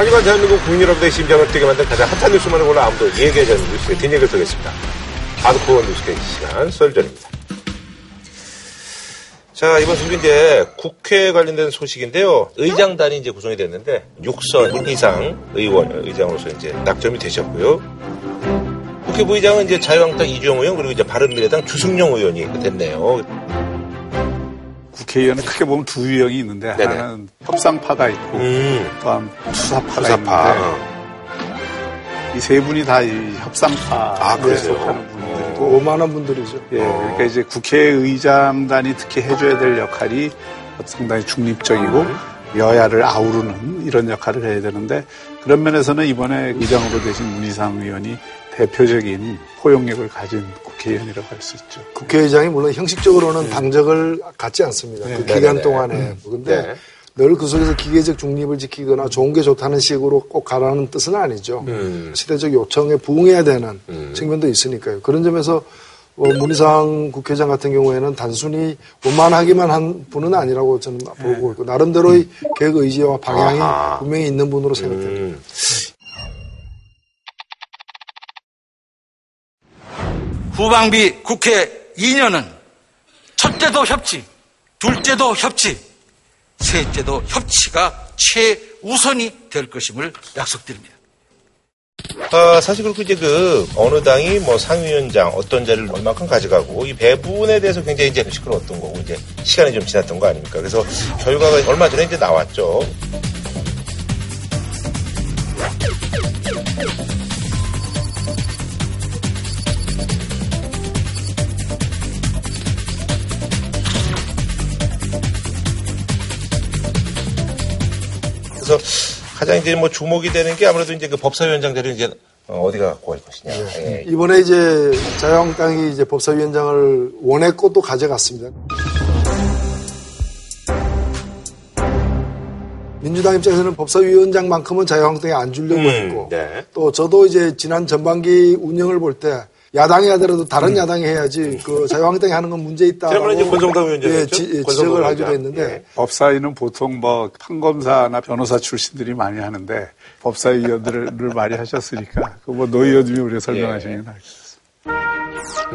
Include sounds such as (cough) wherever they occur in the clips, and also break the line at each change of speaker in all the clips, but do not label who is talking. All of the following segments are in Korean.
하지만 대한민국 국민 여러분의 심장을 뛰게 만든 가장 핫한 뉴스만을 골라 아무도 얘기하지 않는 뉴스의 뒷얘기를 쏘겠습니다. 하드코어 뉴스케이지 시간 썰전입니다. 자, 이번 소식 이제 국회 관련된 소식인데요. 의장단이 이제 구성이 됐는데, 육선 이상 의원, 의장으로서 이제 낙점이 되셨고요. 국회 부의장은 이제 자유한국당 이주영 의원, 그리고 이제 바른미래당 주승용 의원이 됐네요.
국회의원은 크게 보면 두 유형이 있는데,
네네.
하나는 협상파가 있고,
음,
또한 투사파가
수사파.
있는데, 이 세 분이 다 이 협상파에
아?
속하는 분들이고,
그 오만한 분들이죠.
예, 그러니까 이제 국회의장단이 특히 해줘야 될 역할이 상당히 중립적이고 여야를 아우르는 이런 역할을 해야 되는데 그런 면에서는 이번에 의장으로 되신 문희상 의원이 대표적인 포용력을 가진 국회의원이라고 할 수 있죠.
국회의장이 물론 형식적으로는 당적을 갖지 않습니다. 그
네네네.
기간 동안에. 근데
네.
늘그 속에서 기계적 중립을 지키거나 좋은 게 좋다는 식으로 꼭 가라는 뜻은 아니죠.
음.
시대적 요청에 부응해야 되는
음.
측면도 있으니까요. 그런 점에서 어, 문희상 국회의장 같은 경우에는 단순히 오만하기만 한 분은 아니라고 저는 보고 있고 나름대로의 계획 의지와 방향이
네. 아하.
분명히 있는 분으로 생각됩니다.
음.
후방비 국회 2년은 첫째도 협치, 둘째도 협치, 셋째도 협치가 최우선이 될 것임을 약속드립니다.
아, 사실 그렇고 이제 그 어느 당이 뭐 상위원장 어떤 자리를 얼마큼 가져가고 이 배분에 대해서 굉장히 이제 시끄러웠던 거고 이제 시간이 좀 지났던 거 아닙니까? 그래서 결과가 얼마 전에 이제 나왔죠. 가장 이제 뭐 주목이 되는 게 아무래도 이제 그 법사위원장 자리는 이제 어, 어디가 구할 것이냐. 예.
이번에 이제 자유한국당이 이제 법사위원장을 원했고 또 가져갔습니다. 민주당 입장에서는 법사위원장만큼은 자유한국당이 안 주려고
음,
했고
네.
또 저도 이제 지난 전반기 운영을 볼 때 야당이 하더라도 다른 야당이 해야지 그 자유한국당이 하는 건 문제
음. 지난번에 이제 권성동 위원장이었죠?
예, 지, 예, 지 적을
위원장.
하기도 했는데
예.
법사위는 보통 뭐 판검사나 변호사 출신들이 많이 하는데 법사위원들을 많이 하셨으니까 그뭐노 의원님이 우리가 설명하시는 게 나겠습니다.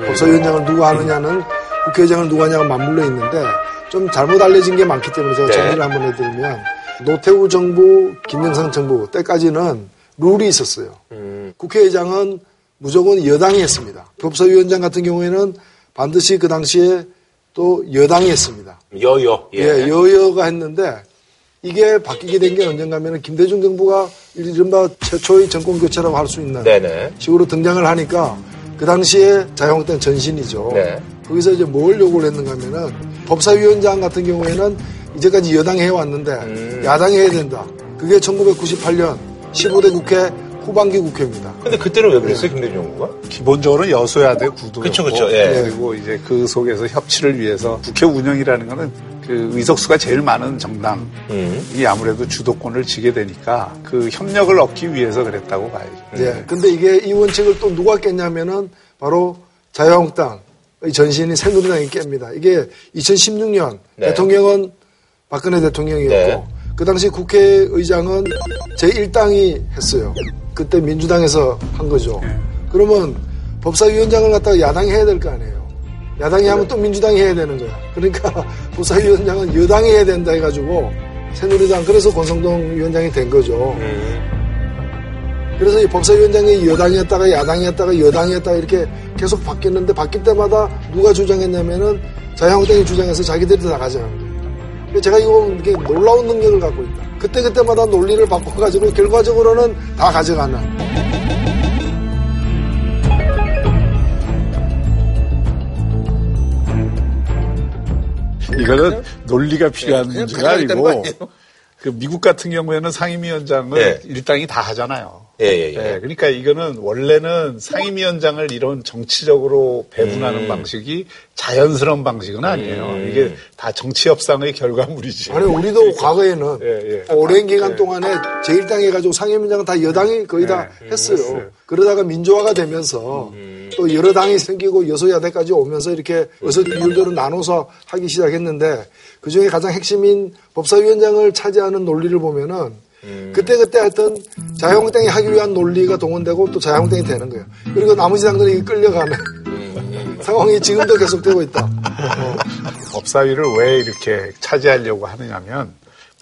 법사위원장을 누가 하느냐는 국회의장을 누가 하냐가 맞물려 있는데 좀 잘못 알려진 게 많기 때문에 제가
네.
정리를 한번 해드리면 노태우 정부, 김영삼 정부 때까지는 룰이 있었어요.
음.
국회의장은 무조건 여당이 했습니다. 법사위원장 같은 경우에는 반드시 그 당시에 또 여당이 했습니다.
여여.
예, 여여가 했는데 이게 바뀌게 된 게 언젠가면 김대중 정부가 이른바 최초의 정권 교체라고 할 수 있는
네네.
식으로 등장을 하니까 그 당시에 자유한국당 전신이죠.
네.
거기서 이제 뭘 요구를 했는가 하면은 법사위원장 같은 경우에는 이제까지 여당이 해왔는데
음.
야당이 해야 된다. 그게 1998년 15대 국회 후반기 국회입니다.
근데 그때는 왜 그랬어요, 김대중 정부가?
기본적으로 여소야대 구도였고
그쵸, 그쵸, 예.
그리고 이제 그 속에서 협치를 위해서 국회 운영이라는 거는 그 의석수가 제일 많은 정당이
음.
아무래도 주도권을 지게 되니까 그 협력을 얻기 위해서 그랬다고 봐야죠.
예. 근데 이게 이 원칙을 또 누가 깼냐면은 바로 자유한국당의 전신인 새누리당이 깹니다. 이게 2016년
네.
대통령은 박근혜 대통령이었고
네.
그 당시 국회의장은 제1당이 했어요. 그때 민주당에서 한 거죠.
네.
그러면 법사위원장을 갖다가 야당이 해야 될 거 아니에요. 야당이 하면 또 민주당이 해야 되는 거야. 그러니까 (laughs) 법사위원장은 여당이 해야 된다 해가지고 새누리당 그래서 권성동 위원장이 된 거죠.
음.
그래서 이 법사위원장이 여당이었다가 야당이었다가 여당이었다가 이렇게 계속 바뀌었는데 바뀔 때마다 누가 주장했냐면은 자유한국당이 주장해서 자기들이 다 가져가는 거예요. 제가 이거 이렇게 놀라운 능력을 갖고 있다. 그때그때마다 논리를 바꿔가지고 결과적으로는 다 가져가는.
이거는 논리가 필요한
그냥
문제가 아니고? 그 미국 같은 경우에는 상임위원장을
네.
일당이 다 하잖아요.
예, 예, 예.
네, 그러니까 이거는 원래는 상임위원장을 이런 정치적으로 배분하는
음.
방식이 자연스러운 방식은 아니에요.
음.
이게 다 정치 협상의 결과물이지.
아니 우리도 과거에는
예, 예.
오랜 기간
예.
동안에 제1당 해가지고 상임위원장은 다 여당이 거의 다
예,
했어요.
했어요.
그러다가 민주화가 되면서 또 여러 당이 생기고 여소야대까지 오면서 이렇게 어서 비율대로 나눠서 하기 시작했는데 그 중에 가장 핵심인 법사위원장을 차지하는 논리를 보면은 그때 그때 하여튼 자유한국당이 하기 위한 논리가 동원되고 또 자유한국당이 되는 거예요. 그리고 나머지 당들이 끌려가는 (laughs) 상황이 지금도 계속되고 있다. 어.
법사위를 왜 이렇게 차지하려고 하느냐면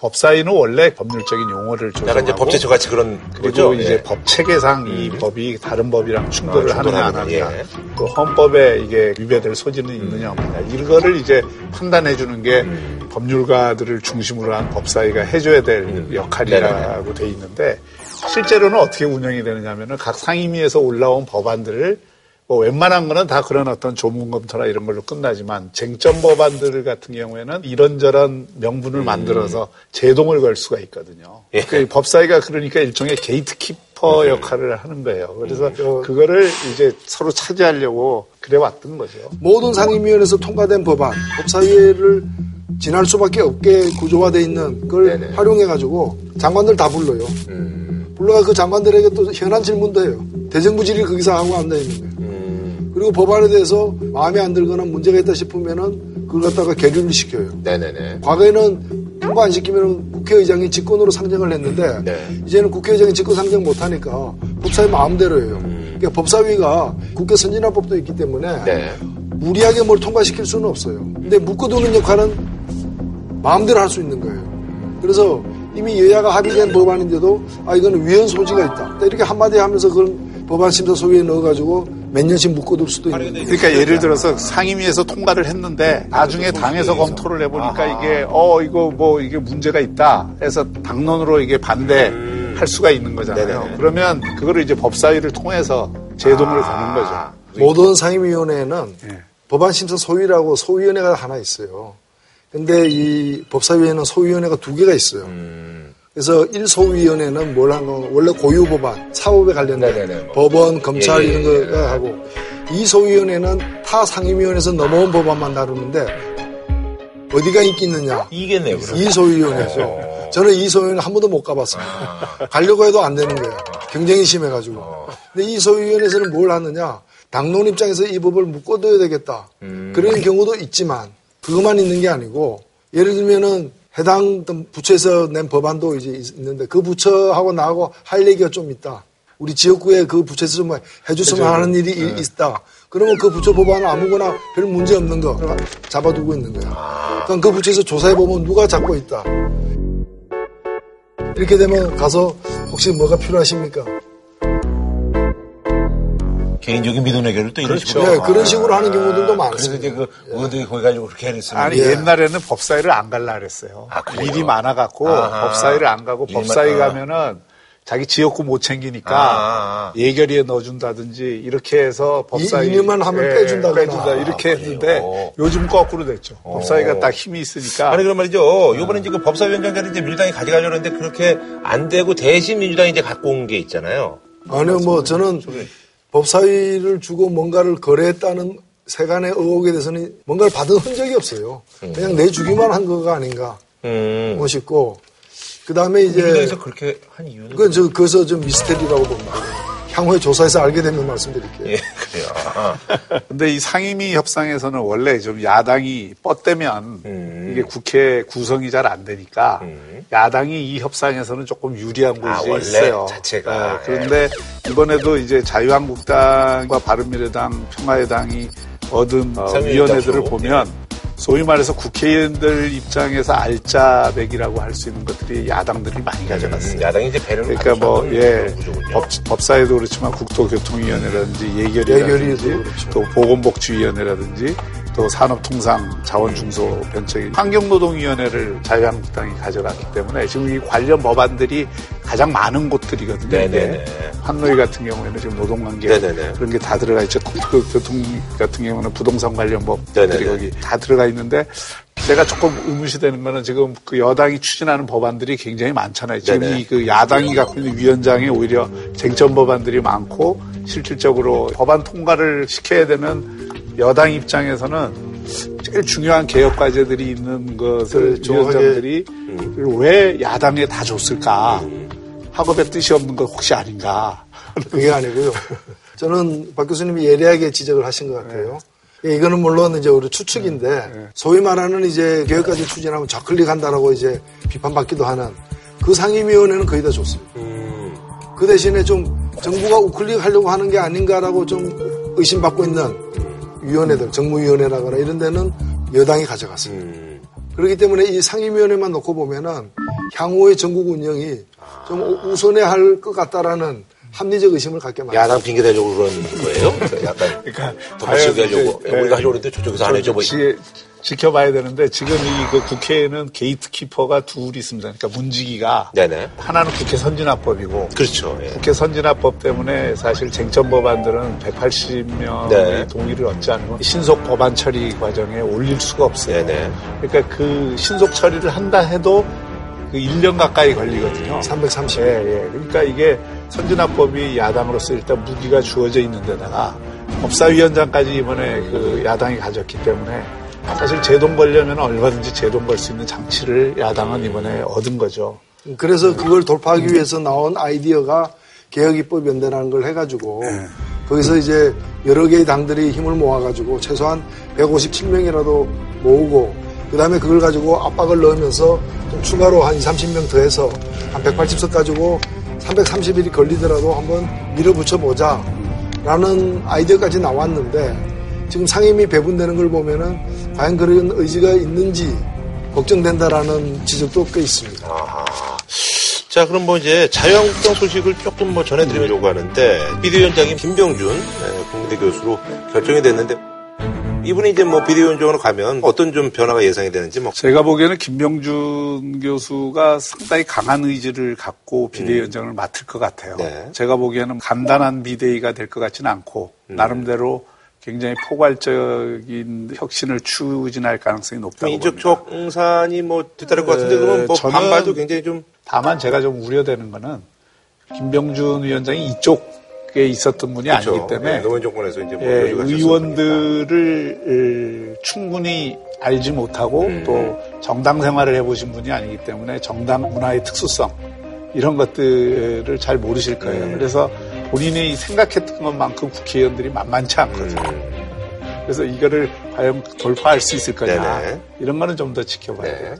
법사위는 원래 법률적인 용어를 조정하고
약간 이제 법제처 같이 그런
그리고
거죠.
이제
예.
법 체계상 이 법이 다른 법이랑 충돌을
아,
하느냐 안
하느냐 예.
또 헌법에 이게 위배될 소지는 있느냐 없느냐 이거를 이제 판단해 주는 게
음.
법률가들을 중심으로 한 법사위가 해줘야 될
음.
역할이라고 돼 있는데 실제로는 어떻게 운영이 되느냐면은 각 상임위에서 올라온 법안들을 뭐 웬만한 거는 다 그런 어떤 조문 검토나 이런 걸로 끝나지만 쟁점 법안들 같은 경우에는 이런저런 명분을 만들어서 제동을 걸 수가 있거든요.
음. 예.
그 법사위가 그러니까 일종의 게이트키퍼 역할을 하는 거예요. 그래서
음.
그거를 이제 서로 차지하려고 그래 왔던 거죠.
모든 상임위원회에서 통과된 법안, 법사위를 지날 수밖에 없게 구조화돼 있는 걸
네네.
활용해가지고 장관들 다 불러요.
음.
불러가 그 장관들에게 또 현안 질문도 해요. 대정부 질의 거기서 하고 앉아 있는 거예요.
음.
그리고 법안에 대해서 마음에 안 들거나 문제가 있다 싶으면은 그걸 갖다가 계류를 시켜요.
네네네.
과거에는 통과 안 시키면 국회의장이 직권으로 상정을 했는데
네.
이제는 국회의장이 직권 상정 못 하니까 법사위 마음대로 해요. 그러니까 법사위가 국회 선진화법도 있기 때문에
음. 네.
무리하게 뭘 통과시킬 수는 없어요. 근데 묶어두는 역할은 마음대로 할 수 있는 거예요. 그래서 이미 여야가 합의된 법안인데도 아 이거는 위헌 소지가 있다. 이렇게 한마디 하면서 그걸 법안 심사 소위에 넣어가지고 몇 년씩 묶어둘 수도 있는 거예요.
그러니까 예를 들어서 상임위에서 통과를 했는데 나중에 당에서 검토를 해보니까 이게 어 이거 뭐 이게 문제가 있다 해서 당론으로 이게 반대할 수가 있는 거잖아요.
네네네.
그러면 그거를 이제 법사위를 통해서 제동을 거는 거죠.
모든 상임위원회는
예.
법안 심사 소위라고 소위원회가 하나 있어요. 근데 이 법사위에는 소위원회가 두 개가 있어요.
음.
그래서 1소위원회는 뭘한건 원래 고유 법안, 사법에 관련된
네네네.
법원, 검찰
예, 예,
이런
예.
거 하고 2소위원회는 타 상임위원회에서 넘어온 법안만 다루는데 어디가 인기 있느냐?
이겠네요.
이소위원회죠.
어.
저는 이소위원회 한 번도 못 가봤습니다. 가려고 해도 안 되는 거예요. 경쟁이 심해가지고.
어.
근데 이소위원회에서는 뭘 하느냐? 당론 입장에서 이 법을 묶어둬야 되겠다.
음.
그런 경우도 있지만 그것만 있는 게 아니고 예를 들면은 해당 부처에서 낸 법안도 이제 있는데 그 부처하고 나하고 할 얘기가 좀 있다. 우리 지역구에 그 부처에서 좀 해줬으면 하는 일이
네.
있다. 그러면 그 부처 법안은 아무거나 별 문제 없는 거 잡아두고 있는 거야. 그럼 그 부처에서 조사해보면 누가 잡고 있다. 이렇게 되면 가서 혹시 뭐가 필요하십니까?
개인적인 민원 해결을 또 이런 식으로.
네, 그런 식으로 하는 경우들도
아, 그래서
많습니다.
이제 그 의원들이 거기 가지고 그렇게 했으면.
아니
예.
옛날에는 법사위를 안 갈라 그랬어요.
아?
일이 많아갖고
아하.
법사위를 안 가고 법사위
아.
가면은 자기 지역구 못 챙기니까
아, 아.
예결위에 넣어준다든지 이렇게 해서 법사위
이- 일만 하면
예,
빼준다거나.
빼준다 이렇게
아,
했는데
그래요?
요즘 거꾸로 됐죠. 법사위가 딱 힘이 있으니까
아니 그런 말이죠. 요번에 이제 그 법사위원장 자리 이제 민주당이 가져가려고 했는데 그렇게 안 되고 대신 민주당이 이제 갖고 온 게 있잖아요.
아니요, 뭐 저는 법사위를 주고 뭔가를 거래했다는 세간의 의혹에 대해서는 뭔가를 받은 흔적이 없어요. 그냥 내주기만 한 거가 아닌가
음.
싶고 그 다음에 이제
민주당에서 그렇게 한 이유는.
그건 저 그래서 좀 미스테리라고 봅니다. 향후에 조사해서 알게 되면 말씀드릴게요.
예, 그래요. 아.
근데 이 상임위 협상에서는 원래 좀 야당이 뻗대면
음.
이게 국회 구성이 잘 안 되니까
음.
야당이 이 협상에서는 조금 유리한
아,
곳이
원래
있어요.
자체가.
네, 그런데 이번에도 이제 자유한국당과 바른미래당, 평화의당이 얻은 어, 위원회들을. 보면 소위 말해서 국회의원들 입장에서 알짜배기라고 할 수 있는 것들이 야당들이 많이 가져갔어요.
음, 야당이 이제 배를
그러니까 뭐, 예. 법, 법사위도 그렇지만 국토교통위원회라든지 예결위라든지
예결위도 그렇죠.
또 보건복지위원회라든지 또 산업통상 자원중소벤처위 환경노동위원회를 자유한국당이 가져갔기 때문에 지금 이 관련 법안들이 가장 많은 곳들이거든요.
네네네.
이게. 환노위 같은 경우에는 지금 노동관계
네네네.
그런 게 다 들어가 있죠. 그 교통 같은 경우는 부동산 관련 법들이. 거기 다 들어가 있는데 제가 조금 의문시되는 거는 지금 그 여당이 추진하는 법안들이 굉장히 많잖아요. 지금
네네.
이그 야당이 갖고 있는 위원장에 오히려 쟁점 법안들이 많고 실질적으로 법안 통과를 시켜야 되는 여당 입장에서는 제일 중요한 개혁 과제들이 있는 것을
그렇죠.
위원장들이 왜 야당에 다 줬을까? 학업의 뜻이 없는 것 혹시 아닌가? (laughs)
그게 아니고요. 저는 박 교수님이 예리하게 지적을 하신 것 같아요. 예, 이거는 물론 이제 우리 추측인데 소위 말하는 이제 개혁까지 추진하면 저클릭한다라고 이제 비판받기도 하는 그 상임위원회는 거의 다 좋습니다.
음.
그 대신에 좀 정부가 우클릭 하려고 하는 게 아닌가라고 좀 의심받고 있는 위원회들, 정무위원회라거나 이런 데는 여당이 가져갔습니다.
음.
그렇기 때문에 이 상임위원회만 놓고 보면은 향후의 전국 운영이 좀 우- 우선해야 할 것 같다라는 합리적 의심을 갖게 만듭니다.
야당 핑계 대려고 그런 거예요? (laughs) 약간
그러니까
더 마시게
과연
하려고 우리가
예,
하려고 했는데 저쪽에서 안 해줘 뭐
지, 지켜봐야 되는데 지금 이 그 국회에는 게이트키퍼가 둘 있습니다. 그러니까 문지기가
네네
하나는 국회 선진화법이고
그렇죠 예.
국회 선진화법 때문에 사실 쟁점 법안들은 180명의
네.
동의를 얻지 않으면 신속 법안 처리 과정에 올릴 수가 없어요.
네네
그러니까 그 신속 처리를 한다 해도 그 1년 가까이 걸리거든요.
330.
예, 예. 그러니까 이게 선진화법이 야당으로서 일단 무기가 주어져 있는 데다가 법사위원장까지 이번에 그 야당이 가졌기 때문에 사실 제동 걸려면 얼마든지 제동 걸수 있는 장치를 야당은 이번에 얻은 거죠.
그래서 그걸 돌파하기 위해서 나온 아이디어가 개혁입법 연대라는 걸 해가지고 거기서 이제 여러 개의 당들이 힘을 모아가지고 최소한 157명이라도 모으고 그 다음에 그걸 가지고 압박을 넣으면서 좀 추가로 한 2, 30명 더해서 한 180석 가지고 330일이 걸리더라도 한번 밀어붙여 보자 라는 아이디어까지 나왔는데 지금 상임위 배분되는 걸 보면은 과연 그런 의지가 있는지 걱정된다라는 지적도 꽤 있습니다.
아하. 자, 그럼 뭐 이제 자유한국당 소식을 조금 뭐 전해드리려고 하는데, 비대위원장인 김병준 예, 국민대 교수로 결정이 됐는데, 이분이 이제 뭐 비대위원장으로 가면 어떤 좀 변화가 예상이 되는지 뭐.
제가 보기에는 김병준 교수가 상당히 강한 의지를 갖고 비대위원장을 맡을 것 같아요.
네.
제가 보기에는 간단한 비대위가 될 것 같지는 않고 나름대로 굉장히 포괄적인 혁신을 추진할 가능성이 높다고
인적
봅니다.
청산이 뭐 뒤따를 것 같은데,
네,
그러면 뭐
저는-
반발도 굉장히 좀.
다만 제가 좀 우려되는 거는 김병준 위원장이 이쪽에 있었던 분이 아니기 때문에
예, 노무현 정권에서 이제 뭐
예. 의원들을 에, 충분히 알지 못하고
음.
또 정당 생활을 해보신 분이 아니기 때문에 정당 문화의 특수성 이런 것들을 잘 모르실 거예요.
음.
그래서 본인이 생각했던 것만큼 국회의원들이 만만치 않거든요.
음.
그래서 이거를 과연 돌파할 수 있을 거냐
네네.
이런 거는 좀 더 지켜봐야
네.
돼요.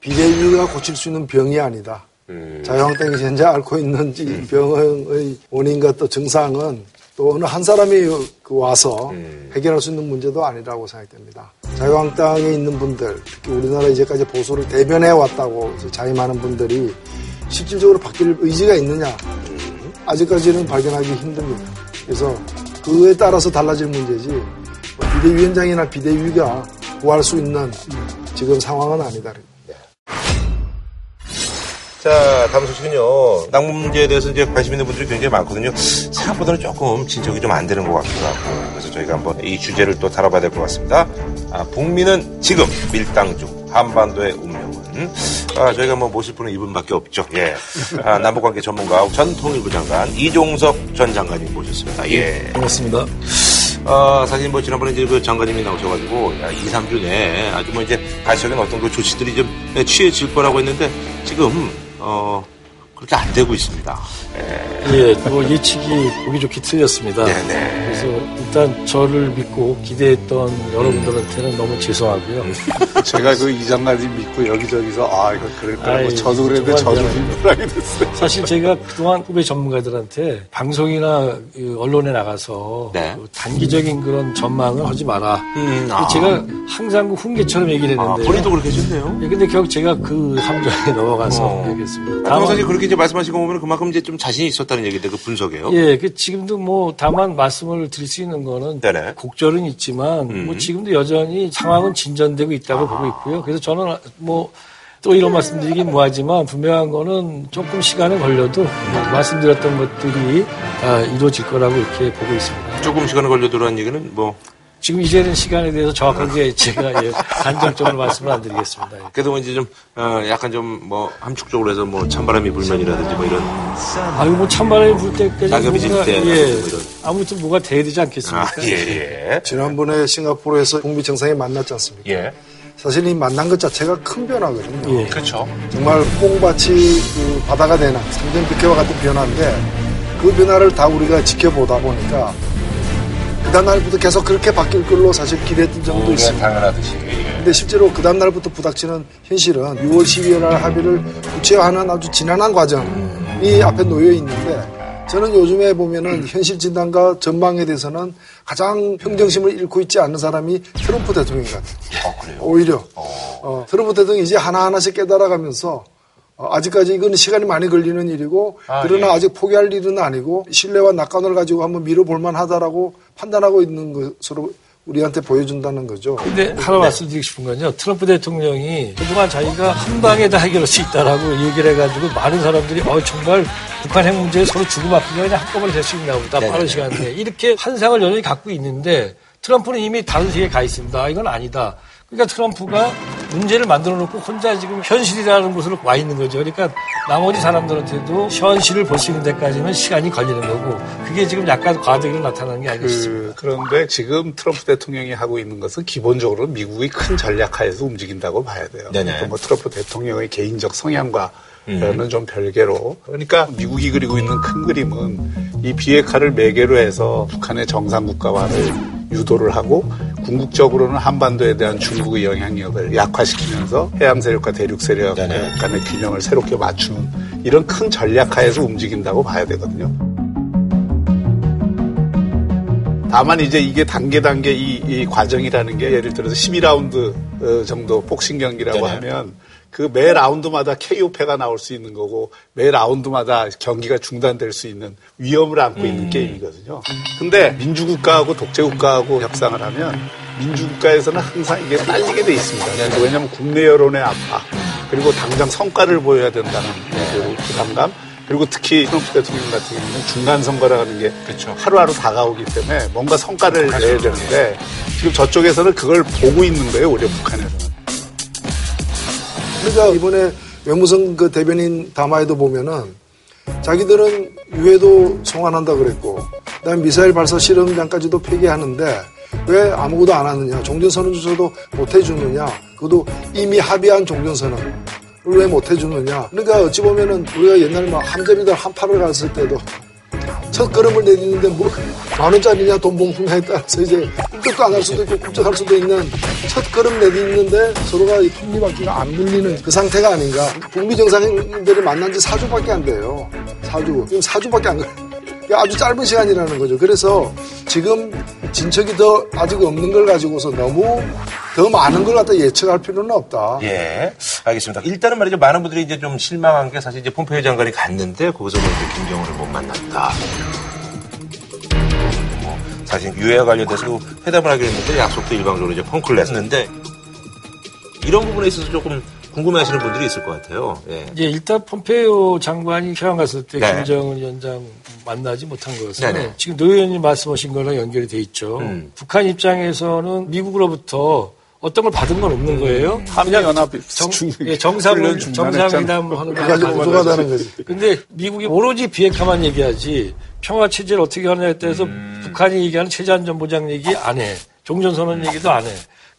비대위가 고칠 수 있는 병이 아니다.
음.
자유한국당이 현재 앓고 있는 이 병의 원인과 또 증상은 또 어느 한 사람이 그 와서
음.
해결할 수 있는 문제도 아니라고 생각됩니다. 자유한국당에 있는 분들, 특히 우리나라 이제까지 보수를 대변해 왔다고 자임하는 분들이 실질적으로 바뀔 의지가 있느냐? 아직까지는 발견하기 힘듭니다. 그래서 그에 따라서 달라질 문제지 뭐 비대위원장이나 비대위가 구할 수 있는 지금 상황은 아니다.
자, 다음 소식은요. 당 문제에 대해서 이제 관심 있는 분들이 굉장히 많거든요. 생각보다는 조금 진척이 좀 안 되는 것 같기도 하고. 그래서 저희가 한번 이 주제를 또 다뤄봐야 될 것 같습니다. 아, 북미는 지금 밀당 중 한반도의 운명 은 아, 저희가 뭐 모실 분은 이분밖에 없죠. 예. 아, 남북관계 전문가 전 통일부 장관 이종석 전 장관님 모셨습니다. 예.
반갑습니다.
아, 사실 뭐 지난번에 이제 그 장관님이 나오셔가지고 야, 2, 3주 내에 아주 뭐 이제 가시적인 어떤 그 조치들이 좀 취해질 거라고 했는데 지금 어 그렇게 안 되고 있습니다.
예, 뭐 예측이 보기 좋게 틀렸습니다.
네네.
그래서 일단 저를 믿고 기대했던 여러분들한테는 너무 죄송하고요.
제가 그 이장관님 믿고 여기저기서 아 이거 그럴 거라고
아이,
저도 그랬는데 저도. 불편하게 됐어요.
사실 제가 그동안 후배 전문가들한테 방송이나 그 언론에 나가서
네.
그 단기적인 그런 전망을 하지 마라.
음, 아.
제가 항상 그 훈계처럼 얘기를
아,
했는데.
본인도 그렇게 하셨네요.
예, 근데 결국 제가 그 함정에 (laughs) 넘어가서
어.
얘기했습니다.
다만 사실 그렇게 이제 말씀하신 거 보면 그만큼 이제 좀 자신이 있었다는 얘기인데 그 분석에요.
예, 그 지금도 뭐 다만 말씀을 드릴 수 있는 거는
네네.
곡절은 있지만
음.
뭐 지금도 여전히 상황은 진전되고 있다고 보고 있고요. 그래서 저는 뭐 또 이런 말씀드리긴 뭐하지만 분명한 거는 조금 시간은 걸려도 뭐 말씀드렸던 것들이 다 이루어질 거라고 이렇게 보고 있습니다.
조금 시간이 걸려도라는 얘기는 뭐
지금 이제는 시간에 대해서 정확하게 제가 예, 단정적으로 말씀을 안 드리겠습니다. 예.
그래도 이제 좀 어, 약간 좀 뭐 함축적으로 해서 뭐 찬바람이 불면이라든지 뭐 이런
아유 뭐 찬바람이 불 때까지
낙엽이 질 때
예,
뭐 이런.
아무튼 뭐가 돼야 되지 않겠습니까?
아, 예, 예.
지난번에 싱가포르에서 북미 정상이 만났지 않습니까?
예.
사실 이 만난 것 자체가 큰 변화거든요.
예.
그렇죠.
정말 뽕밭이 그 바다가 되는 상전백회와 같은 변화인데 그 변화를 다 우리가 지켜보다 보니까 그 다음 날부터 계속 그렇게 바뀔 걸로 사실 기대했던 점도 있습니다.
당연하듯이. 예.
근데 실제로 그 다음날부터 부닥치는 현실은 6월 12일 날 합의를 구체화하는 아주 지난한 과정이 앞에 놓여 있는데 저는 요즘에 보면은 현실 진단과 전망에 대해서는 가장 평정심을 잃고 있지 않는 사람이 트럼프 대통령 같아요. 오히려. 어, 트럼프 대통령이 이제 하나하나씩 깨달아가면서 어, 아직까지 이거는 시간이 많이 걸리는 일이고 그러나 아직 포기할 일은 아니고 신뢰와 낙관을 가지고 한번 밀어볼 만하다라고 판단하고 있는 것으로 우리한테 보여준다는 거죠.
근데 하나 말씀드리고 싶은 건요. 트럼프 대통령이 그동안 자기가 한 방에 다 해결할 수 있다라고 얘기를 해가지고 많은 사람들이 어 정말 북한 핵 문제에 서로 주고받기가 그냥 한꺼번에 될 수 있나 보다. 빠른 시간 내에. 이렇게 환상을 여전히 갖고 있는데 트럼프는 이미 다른 세계에 가 있습니다. 이건 아니다. 그러니까 트럼프가 문제를 만들어 놓고 혼자 지금 현실이라는 곳으로 와 있는 거죠. 그러니까 나머지 사람들한테도 현실을 볼 수 있는 데까지는 시간이 걸리는 거고 그게 지금 약간 과도기로 나타나는 게 싶습니다.
그, 그런데 지금 트럼프 대통령이 하고 있는 것은 기본적으로 미국이 큰 전략하에서 움직인다고 봐야 돼요.
네네.
그러니까 뭐 트럼프 대통령의 개인적 성향과 는좀 별개로 그러니까 미국이 그리고 있는 큰 그림은 이 비핵화를 매개로 해서 북한의 정상국가화를 유도를 하고 궁극적으로는 한반도에 대한 중국의 영향력을 약화시키면서 해양 세력과 대륙 세력
네네.
간의 균형을 새롭게 맞추는 이런 큰 전략하에서 움직인다고 봐야 되거든요. 다만 이제 이게 단계 단계 이, 이 과정이라는 게 예를 들어서 12라운드 어, 정도 복싱 경기라고
네네.
하면 그 매 라운드마다 KO패가 나올 수 있는 거고 매 라운드마다 경기가 중단될 수 있는 위험을 안고 있는 게임이거든요. 근데 민주국가하고 독재국가하고 협상을 하면 민주국가에서는 항상 이게 딸리게 돼 있습니다. 왜냐하면 국내 여론의 압박 그리고 당장 성과를 보여야 된다는 그 부담감 그리고 특히 트럼프 대통령 같은 경우는 중간 선거라는 게 하루하루 다가오기 때문에 뭔가 성과를 내야 되는데 지금 저쪽에서는 그걸 보고 있는 거예요, 오히려 북한에서는.
그러니까 이번에 외무성 그 대변인 담화에도 보면은 자기들은 유해도 송환한다 그랬고 그다음에 미사일 발사 실험장까지도 폐기하는데 왜 아무것도 안 하느냐? 종전선언조차도 못 해주느냐? 그것도 이미 합의한 종전선언을 왜 못 해주느냐? 그러니까 어찌 보면은 우리가 옛날 막 함재비들 한파를 갔을 때도 첫 걸음을 내딛는데 뭐 만 원짜리냐 돈 봉투냐에 따라서 이제 꿈쩍도 안 할 수도 있고 꿈쩍할 수도 있는 첫 걸음 내딛는데 서로가 이 톱니바퀴가 안 물리는 그 상태가 아닌가. 북미 정상들이 만난 지 4주밖에 안 돼요. 4주. 지금 4주밖에 안 가요. 아주 짧은 시간이라는 거죠. 그래서 지금 진척이 더 아직 없는 걸 가지고서 너무 더 많은 걸 갖다 예측할 필요는 없다.
예, 알겠습니다. 일단은 말이죠. 많은 분들이 이제 좀 실망한 게 사실 이제 폼페이오 장관이 갔는데 거기서 뭐 이제 김정은을 못 만났다. 뭐 사실 유해와 관련돼서 회담을 하기로 했는데 약속도 일방적으로 이제 펑크를 냈는데 이런 부분에 있어서 조금 궁금해하시는 분들이 있을 것 같아요. 예.
이제 일단 폼페이오 장관이 평양 갔을 때
네.
김정은 위원장 만나지 못한 것은
네네.
지금 노 의원님 말씀하신 거랑 연결이 돼 있죠.
음.
북한 입장에서는 미국으로부터 어떤 걸 받은 건 없는 거예요.
한미연합
정,
중-
예, 정상. 정상회담을 하는 거
그래가지고 부족하다는 거지.
근데 미국이 오로지 비핵화만 얘기하지 평화 체제를 어떻게 하냐에 따라서
음.
북한이 얘기하는 체제 안전 보장 얘기 안 해. 종전선언 얘기도 안 해.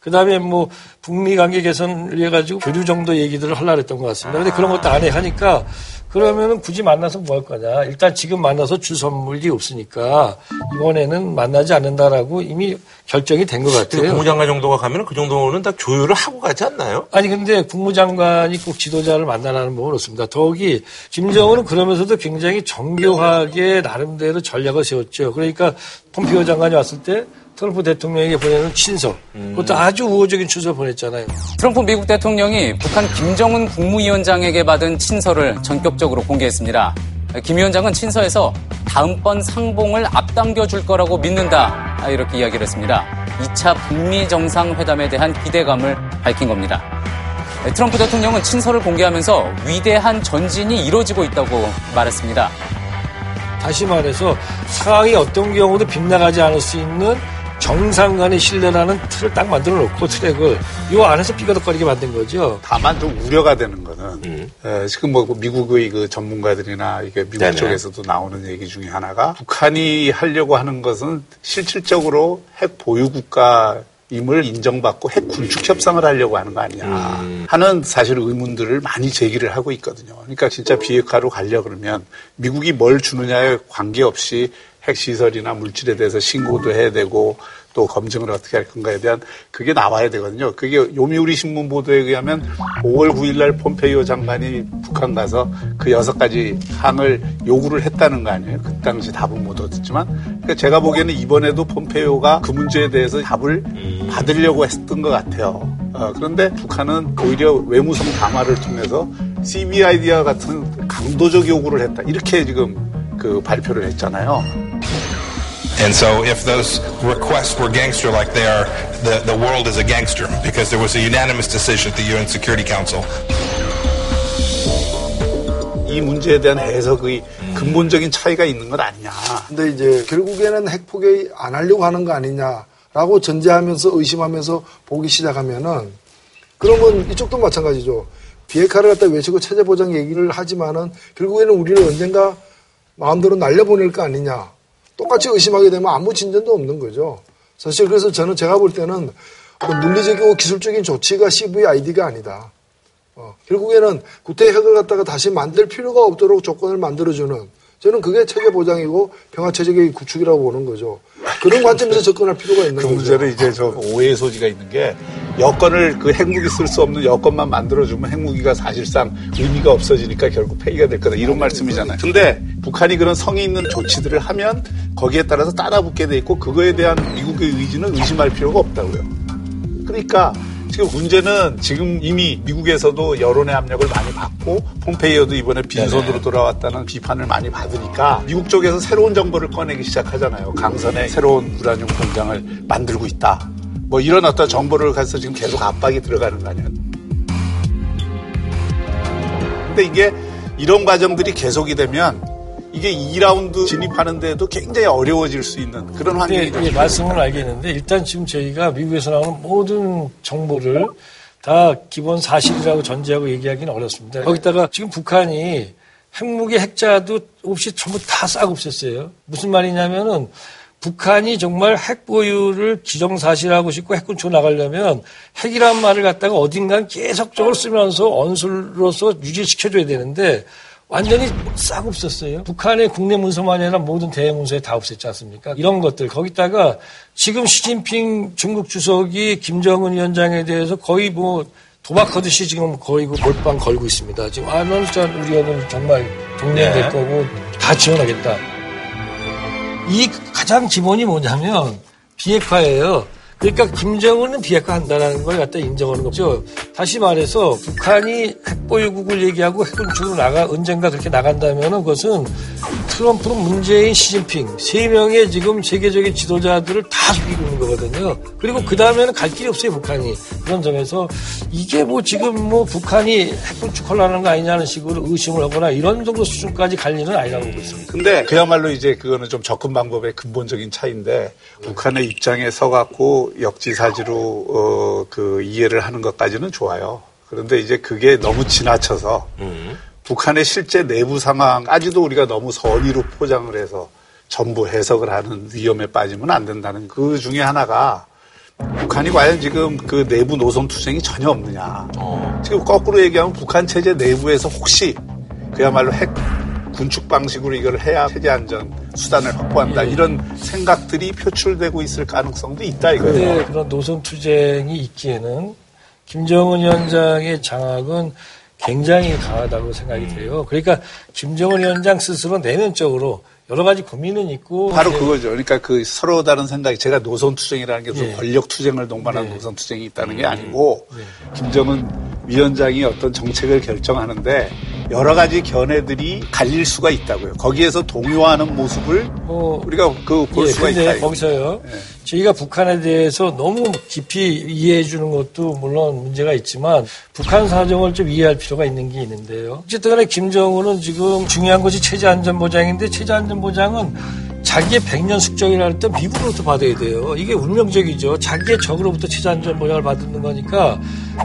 그 다음에 뭐 북미 관계 개선을 위해 가지고 교류 정도 얘기들을 하려고 했던 것 같습니다. 근데 그런 것도 안 해 하니까 그러면은 굳이 만나서 뭐 할 거냐. 일단 지금 만나서 줄 선물이 없으니까 이번에는 만나지 않는다라고 이미 결정이 된 것 같아요.
국무장관 정도가 가면 그 정도는 다 조율을 하고 가지 않나요?
아니 근데 국무장관이 꼭 지도자를 만나라는 부분은 없습니다. 더욱이 김정은은 그러면서도 굉장히 정교하게 나름대로 전략을 세웠죠. 그러니까 폼피오 장관이 왔을 때 트럼프 대통령에게 보내는 친서 그것도 아주 우호적인 친서를 보냈잖아요.
트럼프 미국 대통령이 북한 김정은 국무위원장에게 받은 친서를 전격적으로 공개했습니다. 김 위원장은 친서에서 다음번 상봉을 앞당겨 줄 거라고 믿는다. 이렇게 이야기를 했습니다. 2차 북미 정상회담에 대한 기대감을 밝힌 겁니다. 트럼프 대통령은 친서를 공개하면서 위대한 전진이 이루어지고 있다고 말했습니다.
다시 말해서 상황이 어떤 경우도 빗나가지 않을 수 있는 정상 간의 신뢰라는 틀을 딱 만들어 놓고 트랙을 요 안에서 삐거덕거리게 만든 거죠.
다만 좀 우려가 되는 거는 에, 지금 뭐 미국의 그 전문가들이나 이게 미국
네네.
쪽에서도 나오는 얘기 중에 하나가 북한이 하려고 하는 것은 실질적으로 핵 보유 국가 임을 인정받고 핵 군축 협상을 하려고 하는 거 아니냐 하는 사실 의문들을 많이 제기를 하고 있거든요. 그러니까 진짜 비핵화로 가려 그러면 미국이 뭘 주느냐에 관계없이 핵 시설이나 물질에 대해서 신고도 해야 되고 또 검증을 어떻게 할 건가에 대한 그게 나와야 되거든요. 그게 요미우리 신문 보도에 의하면 5월 9일 날 폼페이오 장관이 북한 가서 그 여섯 가지 항을 요구를 했다는 거 아니에요. 그 당시 답은 못 얻었지만 그러니까 제가 보기에는 이번에도 폼페이오가 그 문제에 대해서 답을 받으려고 했던 것 같아요. 어, 그런데 북한은 오히려 외무성 담화를 통해서 CBID와 같은 강도적 요구를 했다. 이렇게 지금 그 발표를 했잖아요.
And so if those requests were gangster like they are, the, the world is a gangster because there was a unanimous decision at the UN Security Council.
이 문제에 대한 해석의 근본적인 차이가 있는 것 아니냐.
근데 이제 결국에는 핵 포기 안 하려고 하는 거 아니냐라고 전제하면서 의심하면서 보기 시작하면은 그러면 이쪽도 마찬가지죠. 비핵화를 갖다 외치고 체제 보장 얘기를 하지만은 결국에는 우리를 언젠가 마음대로 날려보낼 거 아니냐. 똑같이 의심하게 되면 아무 진전도 없는 거죠. 사실 그래서 저는 제가 볼 때는 물리적이고 기술적인 조치가 CVID가 아니다. 어, 결국에는 구태 핵을 갖다가 다시 만들 필요가 없도록 조건을 만들어주는 저는 그게 체제 보장이고 평화 체제의 구축이라고 보는 거죠. 그런 관점에서 접근할 필요가 있는
그
거죠.
문제는 이제 저 오해의 소지가 있는 게 여건을 그 핵무기 쓸 수 없는 여건만 만들어주면 핵무기가 사실상 의미가 없어지니까 결국 폐기가 될 거다 이런 말씀이잖아요. 근데 북한이 그런 성의 있는 조치들을 하면 거기에 따라서 따라붙게 돼 있고 그거에 대한 미국의 의지는 의심할 필요가 없다고요. 그러니까 지금 문제는 지금 이미 미국에서도 여론의 압력을 많이 받고 폼페이오도 이번에 빈손으로 돌아왔다는 비판을 많이 받으니까 미국 쪽에서 새로운 정보를 꺼내기 시작하잖아요. 강선에 새로운 우라늄 공장을 만들고 있다. 뭐 이런 어떤 정보를 가서 지금 계속 압박이 들어가는 거 아니에요. 근데 이게 이런 과정들이 계속이 되면 이게 2라운드 진입하는 데도 굉장히 어려워질 수 있는 그런 환경이
네, 예, 말씀은 알겠는데 일단 지금 저희가 미국에서 나오는 모든 정보를 다 기본 사실이라고 전제하고 얘기하기는 어렵습니다. 거기다가 지금 북한이 핵무기 핵자도 없이 전부 다 싹 없앴어요. 무슨 말이냐면은 북한이 정말 핵 보유를 기정사실하고 싶고 핵군축 나가려면 핵이란 말을 갖다가 어딘가 계속적으로 쓰면서 언술로서 유지시켜줘야 되는데 완전히 싹 없었어요. 북한의 국내 문서만이 아니라 모든 대외 문서에 다 없앴지 않습니까? 이런 것들. 거기다가 지금 시진핑 중국 주석이 김정은 위원장에 대해서 거의 뭐 도박하듯이 지금 거의 그 몰빵 걸고 있습니다. 지금 아, 넌 진짜 우리 애는 정말 동맹될
네.
거고 다 지원하겠다. 이 가장 기본이 뭐냐면 비핵화예요. 그러니까 김정은은 비핵화 한다는 걸 갖다 인정하는 거죠. 다시 말해서 북한이 핵보유국을 얘기하고 핵군축으로 나가 언젠가 그렇게 나간다면은 그것은 트럼프는 문재인, 시진핑 세 명의 지금 세계적인 지도자들을 다 속이고 있는 거거든요. 그리고 그 다음에는 갈 길이 없어요 북한이 그런 점에서 이게 뭐 지금 뭐 북한이 핵군축하려는 거 아니냐는 식으로 의심을 하거나 이런 정도 수준까지 갈 일은 아니라고 보고 있습니다.
근데 그야말로 이제 그거는 좀 접근 방법의 근본적인 차이인데 북한의 입장에 서갖고 역지사지로 어, 그 이해를 하는 것까지는 좋아요. 그런데 이제 그게 너무 지나쳐서 북한의 실제 내부 상황까지도 우리가 너무 선의로 포장을 해서 전부 해석을 하는 위험에 빠지면 안 된다는 그 중에 하나가 북한이 과연 지금 그 내부 노선 투쟁이 전혀 없느냐. 지금 거꾸로 얘기하면 북한 체제 내부에서 혹시 그야말로 핵 군축 방식으로 이걸 해야 체제 안전 수단을 확보한다 이런 생각들이 표출되고 있을 가능성도 있다 이거예요.
그런 노선 투쟁이 있기에는 김정은 위원장의 장악은 굉장히 강하다고 생각이 돼요. 그러니까 김정은 위원장 스스로 내면적으로 여러 가지 고민은 있고
바로
이제
그거죠. 그러니까 그 서로 다른 생각이 제가 노선 투쟁이라는 게 무슨
예.
권력 투쟁을 동반한
네.
노선 투쟁이 있다는 게 아니고 김정은 위원장이 어떤 정책을 결정하는데 여러 가지 견해들이 갈릴 수가 있다고요. 거기에서 동요하는 모습을
뭐
우리가 그볼
예,
수가 있다.
거기서요.
예.
저희가 북한에 대해서 너무 깊이 이해해 주는 것도 물론 문제가 있지만 북한 사정을 좀 이해할 필요가 있는 게 있는데요. 어쨌든 간에 김정은은 지금 중요한 것이 체제 안전 보장인데 체제 안전 보장은 자기의 백년 숙적이라 때 미국으로부터 받아야 돼요. 이게 운명적이죠. 자기의 적으로부터 체제 안전 보장을 받는 거니까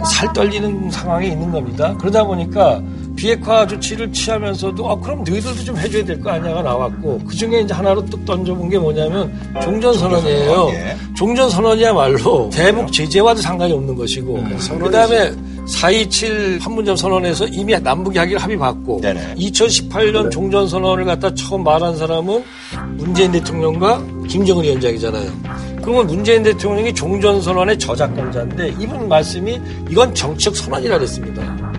살 떨리는 상황에 있는 겁니다. 그러다 보니까 비핵화 조치를 취하면서도 아 그럼 너희들도 좀 해줘야 될 거 아니야가 나왔고 그 중에 이제 하나로 또 던져본 게 뭐냐면 종전선언이에요.
예.
종전선언이야말로 대북 제재와도 상관이 없는 것이고 그 다음에 4.27 판문점 선언에서 이미 남북이 하기를 합의 받고
네네.
2018년 종전선언을 갖다 처음 말한 사람은 문재인 대통령과 김정은 위원장이잖아요. 그러면 문재인 대통령이 종전선언의 저작권자인데 이분 말씀이 이건 정치적 선언이라 그랬습니다.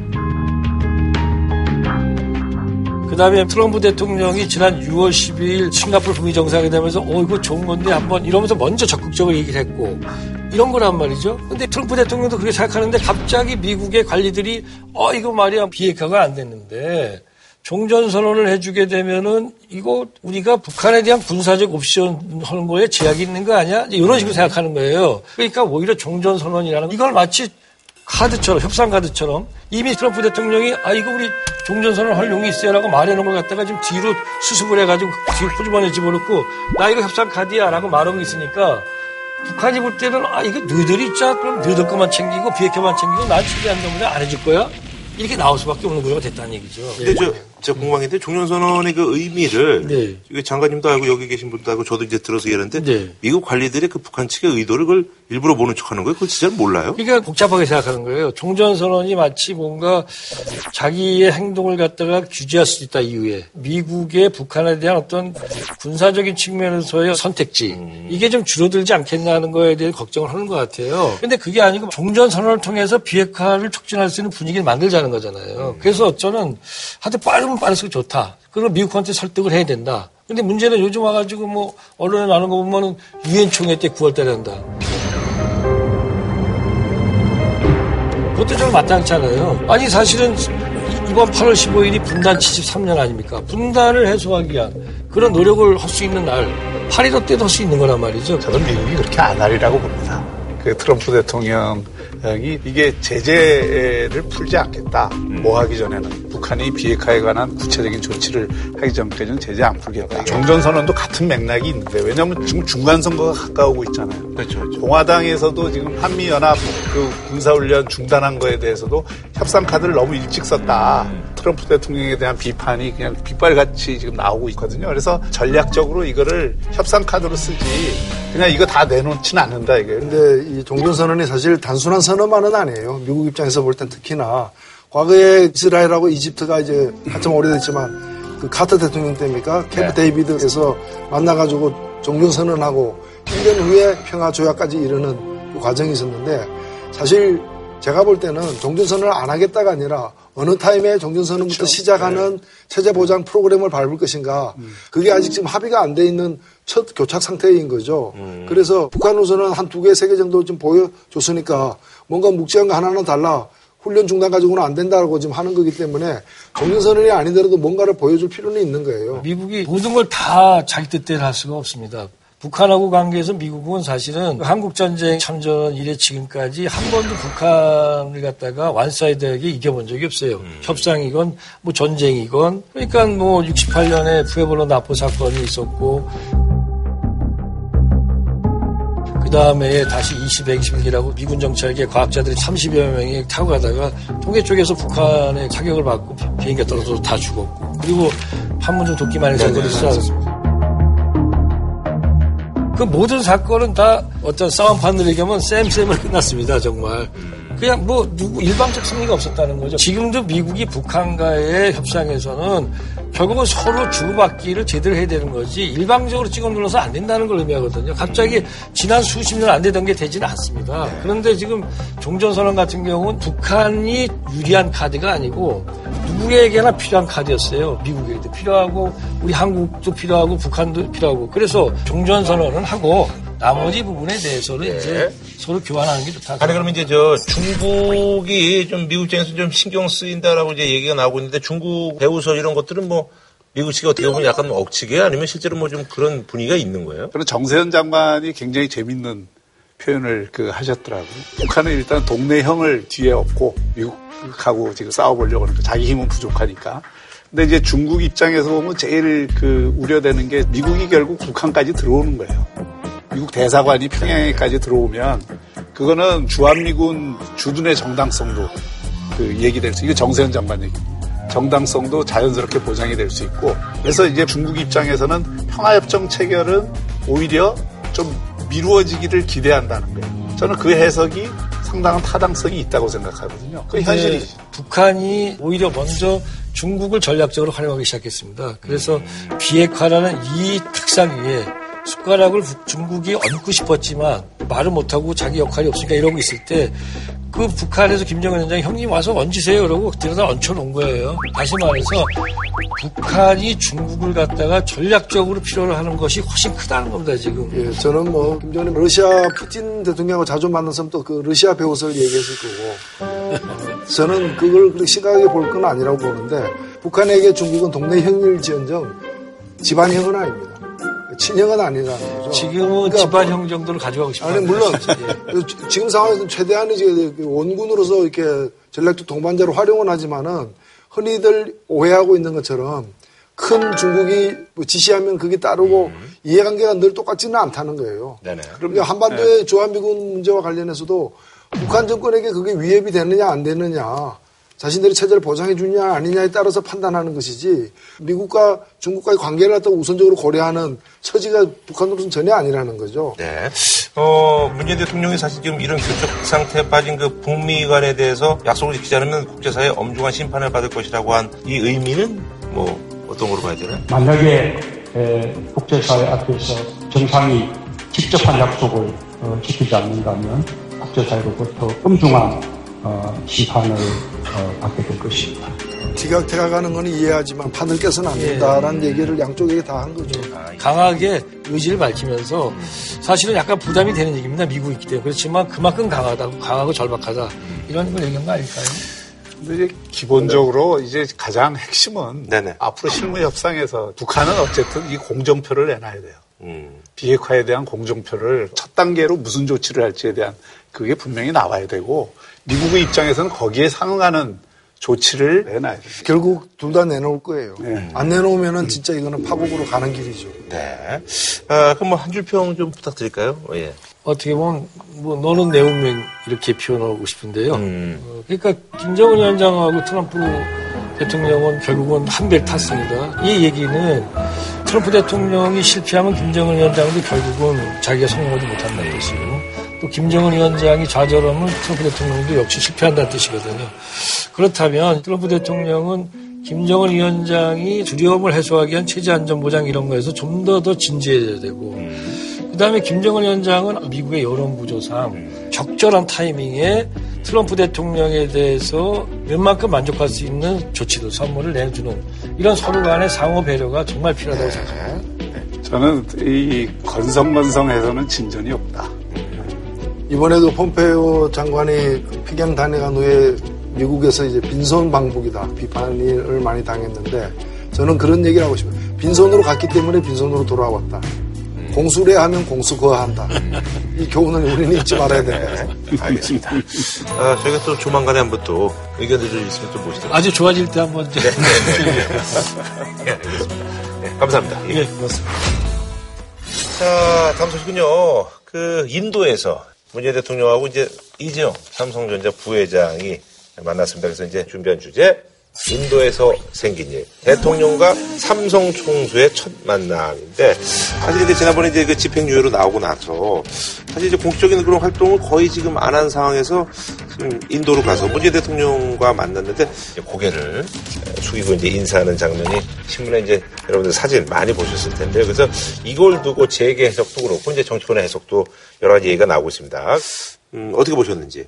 그 다음에 트럼프 대통령이 지난 6월 12일 싱가포르 북미 정상이 되면서 어 이거 좋은 건데 한번 이러면서 먼저 적극적으로 얘기를 했고 이런 거란 말이죠. 근데 트럼프 대통령도 그렇게 생각하는데 갑자기 미국의 관리들이 어 이거 말이야 비핵화가 안 됐는데 종전선언을 해주게 되면은 이거 우리가 북한에 대한 군사적 옵션 하는 거에 제약이 있는 거 아니야? 이런 식으로 생각하는 거예요. 그러니까 오히려 종전선언이라는 이걸 마치 카드처럼 협상 카드처럼 이미 트럼프 대통령이 아 이거 우리 종전선언 할 용이 있어요라고 말해놓은 걸 갖다가 지금 뒤로 수습을 해가지고 뒤로 포즈번에 집어넣고 나 이거 협상 카드야라고 말하고 있으니까 북한이 볼 때는 아 이거 너희들이 있자 그럼 너희들 것만 챙기고 비핵화만 챙기고 난 최대한 놈들 안 해줄 거야 이렇게 나올 수밖에 없는 거가 됐다는 얘기죠.
근데 저, 제가 궁금한데 종전선언의 그 의미를
네.
이게 장관님도 알고 여기 계신 분도 알고 저도 이제 들어서 얘기하는데
네.
미국 관리들의 그 북한 측의 의도를 그걸 일부러 모른 척하는 거예요? 그걸 진짜 몰라요?
그러니까 복잡하게 생각하는 거예요. 종전선언이 마치 뭔가 자기의 행동을 갖다가 규제할 수 있다 이후에 미국의 북한에 대한 어떤 군사적인 측면에서의 선택지 이게 좀 줄어들지 않겠냐는 거에 대해 걱정을 하는 것 같아요. 근데 그게 아니고 종전선언을 통해서 비핵화를 촉진할 수 있는 분위기를 만들자는 거잖아요. 그래서 저는 하여튼 빠 르면 빠를수록 좋다. 그리고 미국한테 설득을 해야 된다. 근데 문제는 요즘 와가지고 뭐 언론에 나오는 거 보면은 유엔 총회 때 9월 달에 한다. 그것도 좀 마땅치 않아요. 아니 사실은 이- 이번 8월 15일이 분단 73년 아닙니까? 분단을 해소하기 위한 그런 노력을 할 수 있는 날 8.15 때도 할 수 있는 거란 말이죠.
저는 미국이 그렇게 안 하리라고 봅니다. 그 트럼프 대통령 이 이게 제재를 풀지 않겠다. 뭐 하기 전에는 북한이 비핵화에 관한 구체적인 조치를 하기 전까지는 제재 안 풀겠다. 종전선언도 같은 맥락이 있는데 왜냐하면 지금 중간 선거가 가까우고 있잖아요.
그렇죠, 그렇죠.
공화당에서도 지금 한미 연합 그 군사훈련 중단한 거에 대해서도 협상 카드를 너무 일찍 썼다. 트럼프 대통령에 대한 비판이 그냥 빗발같이 지금 나오고 있거든요. 그래서 전략적으로 이거를 협상 카드로 쓰지 그냥 이거 다 내놓지는 않는다 이게.
근데 이 종전 선언이 사실 단순한 선언만은 아니에요. 미국 입장에서 볼 땐 특히나 과거에 이스라엘하고 이집트가 이제 한참 오래됐지만 그 카터 대통령 때입니까? 캠프 데이비드에서 만나가지고 종전 선언하고 1년 후에 평화 조약까지 이르는 그 과정이 있었는데 사실 제가 볼 때는 종전 선언을 안 하겠다가 아니라 어느 타임에 종전선언부터 시작하는 체제 보장 프로그램을 밟을 것인가 그게 아직 지금 합의가 안 돼 있는 첫 교착 상태인 거죠. 그래서 북한 우선은 한두 개, 세 개 정도 좀 보여줬으니까 뭔가 묵직한 거 하나는 달라. 훈련 중단 가지고는 안 된다고 지금 하는 거기 때문에 종전선언이 아니더라도 뭔가를 보여줄 필요는 있는 거예요.
미국이 모든 걸 다 자기 뜻대로 할 수가 없습니다. 북한하고 관계에서 미국은 사실은 한국전쟁 참전 이래 지금까지 한 번도 북한을 갖다가 완사이드하게 이겨본 적이 없어요. 협상이건 뭐 전쟁이건 그러니까 뭐 68년에 푸에볼로 나포 사건이 있었고 그 다음에 다시 20, 120기라고 미군 정찰기에 과학자들이 30여 명이 타고 가다가 통계 쪽에서 북한의 타격을 받고 비- 비행기가 떨어져서 다 죽었고 그리고 판문점 도끼만의 사건이 있었습니다. 그 모든 사건은 다 어떤 싸움판을 얘기하면 쌤쌤으로 끝났습니다, 정말. 그냥 뭐 누구 일방적 승리가 없었다는 거죠. 지금도 미국이 북한과의 협상에서는 결국은 서로 주고받기를 제대로 해야 되는 거지 일방적으로 찍어 눌러서 안 된다는 걸 의미하거든요. 갑자기 지난 수십 년 안 되던 게 되지는 않습니다. 그런데 지금 종전선언 같은 경우는 북한이 유리한 카드가 아니고 누구에게나 필요한 카드였어요. 미국에도 필요하고 우리 한국도 필요하고 북한도 필요하고 그래서 종전선언은 하고 나머지 부분에 대해서는 이제 서로 교환하는 게 좋다.
아니 그러면 이제 저 중국이 좀 미국 입장에서 좀 신경 쓰인다라고 이제 얘기가 나오고 있는데 중국 배우서 이런 것들은 뭐 미국 측이 어떻게 보면 약간 억지게 아니면 실제로 뭐 좀 그런 분위기가 있는 거예요?
그런 정세현 장관이 굉장히 재밌는 표현을 그 하셨더라고요. 북한은 일단 동네형을 뒤에 업고 미국하고 지금 싸워보려고 거 자기 힘은 부족하니까. 근데 이제 중국 입장에서 보면 제일 그 우려되는 게 미국이 결국 북한까지 들어오는 거예요. 미국 대사관이 평양에까지 들어오면 그거는 주한미군 주둔의 정당성도 그 얘기될 수, 이거 정세현 장관 얘기입니다. 정당성도 자연스럽게 보장이 될 수 있고 그래서 이제 중국 입장에서는 평화협정 체결은 오히려 좀 미루어지기를 기대한다는 거예요. 저는 그 해석이 상당한 타당성이 있다고 생각하거든요. 그 현실이죠.
네, 북한이 오히려 먼저 중국을 전략적으로 활용하기 시작했습니다. 그래서 비핵화라는 이 특상 위에 숟가락을 북- 중국이 얹고 싶었지만 말을 못하고 자기 역할이 없으니까 이러고 있을 때 그 북한에서 김정은 위원장이 형님 와서 얹으세요 그러고 그때다 얹혀놓은 거예요. 다시 말해서 북한이 중국을 갖다가 전략적으로 필요로 하는 것이 훨씬 크다는 겁니다 지금.
예, 저는 뭐 김정은 러시아 푸틴 대통령하고 자주 만났으면 또그 러시아 배우설 얘기했을 거고 (laughs) 저는 그걸 그렇게 심각하게 볼 건 아니라고 보는데 북한에게 중국은 동네 형일지언정 집안형은 아닙니다. 친형은 아니라는 거죠.
지금은
그러니까
집안 형 정도를 가져가고 싶어요.
아니 물론 지- 지금 상황에서는 최대한의 이제 원군으로서 이렇게 전략적 동반자로 활용은 하지만은 흔히들 오해하고 있는 것처럼 큰 중국이 뭐 지시하면 그게 따르고 이해관계가 늘 똑같지는 않다는 거예요.
네네.
그러니까 한반도의 주한미군 문제와 관련해서도 북한 정권에게 그게 위협이 되느냐 안 되느냐 자신들의 체제를 보장해 주냐 아니냐에 따라서 판단하는 것이지 미국과 중국과의 관계를 갖다 우선적으로 고려하는 처지가 북한으로서는 전혀 아니라는 거죠.
네. 어, 문재인 대통령이 사실 지금 이런 교착 상태에 빠진 그 북미 간에 대해서 약속을 지키지 않으면 국제사회 엄중한 심판을 받을 것이라고 한 이 의미는 뭐 어떤 걸로 봐야 되나요?
만약에 에, 국제사회 앞에서 정상이 직접 한 약속을 어, 지키지 않는다면 국제사회로부터 엄중한 어, 심판을 어, 받게 될 것입니다.
티격태격하는 건 이해하지만 판을 깨서는 안 된다라는 얘기를 양쪽에게 다 한 거죠.
강하게 의지를 밝히면서 사실은 약간 부담이 되는 얘기입니다. 미국이 있기 때문에. 그렇지만 그만큼 강하다고, 강하고 절박하다. 이런 걸 얘기한 거 아닐까요?
근데 이제 기본적으로 이제 가장 핵심은
네네.
앞으로 실무 협상에서 북한은 어쨌든 이 공정표를 내놔야 돼요.
음.
비핵화에 대한 공정표를 첫 단계로 무슨 조치를 할지에 대한 그게 분명히 나와야 되고 미국의 입장에서는 거기에 상응하는 조치를 내놔야 돼요.
결국 둘 다 내놓을 거예요.
네.
안 내놓으면은 진짜 이거는 파국으로 가는 길이죠.
네. 아, 그럼 뭐 한 줄 평 좀 부탁드릴까요? 어, 예.
어떻게 보면, 뭐, 너는 내 운명 이렇게 표현하고 싶은데요.
음.
어, 그러니까 김정은 위원장하고 트럼프 대통령은 결국은 한 배를 탔습니다. 이 얘기는 트럼프 대통령이 실패하면 김정은 위원장도 결국은 자기가 성공하지 못한다는 뜻이고 또 김정은 위원장이 좌절하면 트럼프 대통령도 역시 실패한다는 뜻이거든요. 그렇다면 트럼프 대통령은 김정은 위원장이 두려움을 해소하기 위한 체제 안전 보장 이런 거에서 좀더더 진지해져야 되고 그 다음에 김정은 위원장은 미국의 여론 구조상 적절한 타이밍에 트럼프 대통령에 대해서 웬만큼 만족할 수 있는 조치도 선물을 내주는 이런 서로 간의 상호 배려가 정말 필요하다고 생각합니다.
저는 이 건성건성해서는 진전이 없다.
이번에도 폼페이오 장관이 피경 단회간 후에 미국에서 이제 빈손 방북이다 비판을 많이 당했는데 저는 그런 얘기를 하고 싶어요. 빈손으로 갔기 때문에 빈손으로 돌아왔다. 공수래 하면 공수 거한다. 이 교훈을 우리는 잊지 말아야 된다.
알겠습니다. 아, 저희가 또 조만간에 한번 또 의견들 좀 있으면 또 모시도록
아주 좋아질 때 한번 이제
예, 알겠습니다. 네, 감사합니다. 예.
예, 고맙습니다.
자, 다음 소식은요. 그 인도에서 문재인 대통령하고 이제 이재용 삼성전자 부회장이 만났습니다. 그래서 이제 준비한 주제 인도에서 생긴 일. 대통령과 삼성 총수의 첫 만남인데 사실 이제 지난번에 이제 그 집행유예로 나오고 나서 사실 이제 공식적인 그런 활동을 거의 지금 안 한 상황에서 지금 인도로 가서 문재인 대통령과 만났는데 고개를 숙이고 이제 인사하는 장면이 신문에 이제 여러분들 사진 많이 보셨을 텐데요. 그래서 이걸 두고 재계 해석도 그렇고 이제 정치권의 해석도 여러 가지 얘기가 나오고 있습니다. 음, 어떻게 보셨는지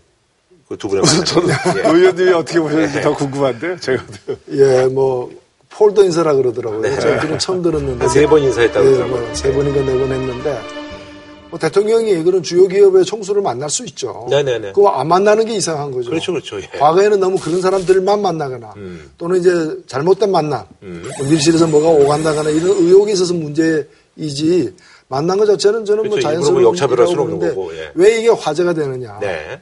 그 두 분의
저는
만남. 예.
의원님이 어떻게 보셨는지 더 궁금한데요. 제가.
예, 뭐 폴더 인사라 그러더라고요. 저는 그건 처음 들었는데
세 번 인사했다고
예,
그러더라고요.
뭐세 번인가 네 번 했는데 뭐 대통령이 그런 주요 기업의 총수를 만날 수 있죠.
네네네.
그거 안 만나는 게 이상한 거죠.
그렇죠, 그렇죠. 예.
과거에는 너무 그런 사람들만 만나거나
음.
또는 이제 잘못된 만남, 응집실에서 뭐가 오간다거나 이런 의혹이 있어서 문제이지 만난 것 자체는 저는 뭐
그렇죠.
자연스러운
일부러 역차별할 수는 없는 거고, 예.
왜 이게 화제가 되느냐.
네.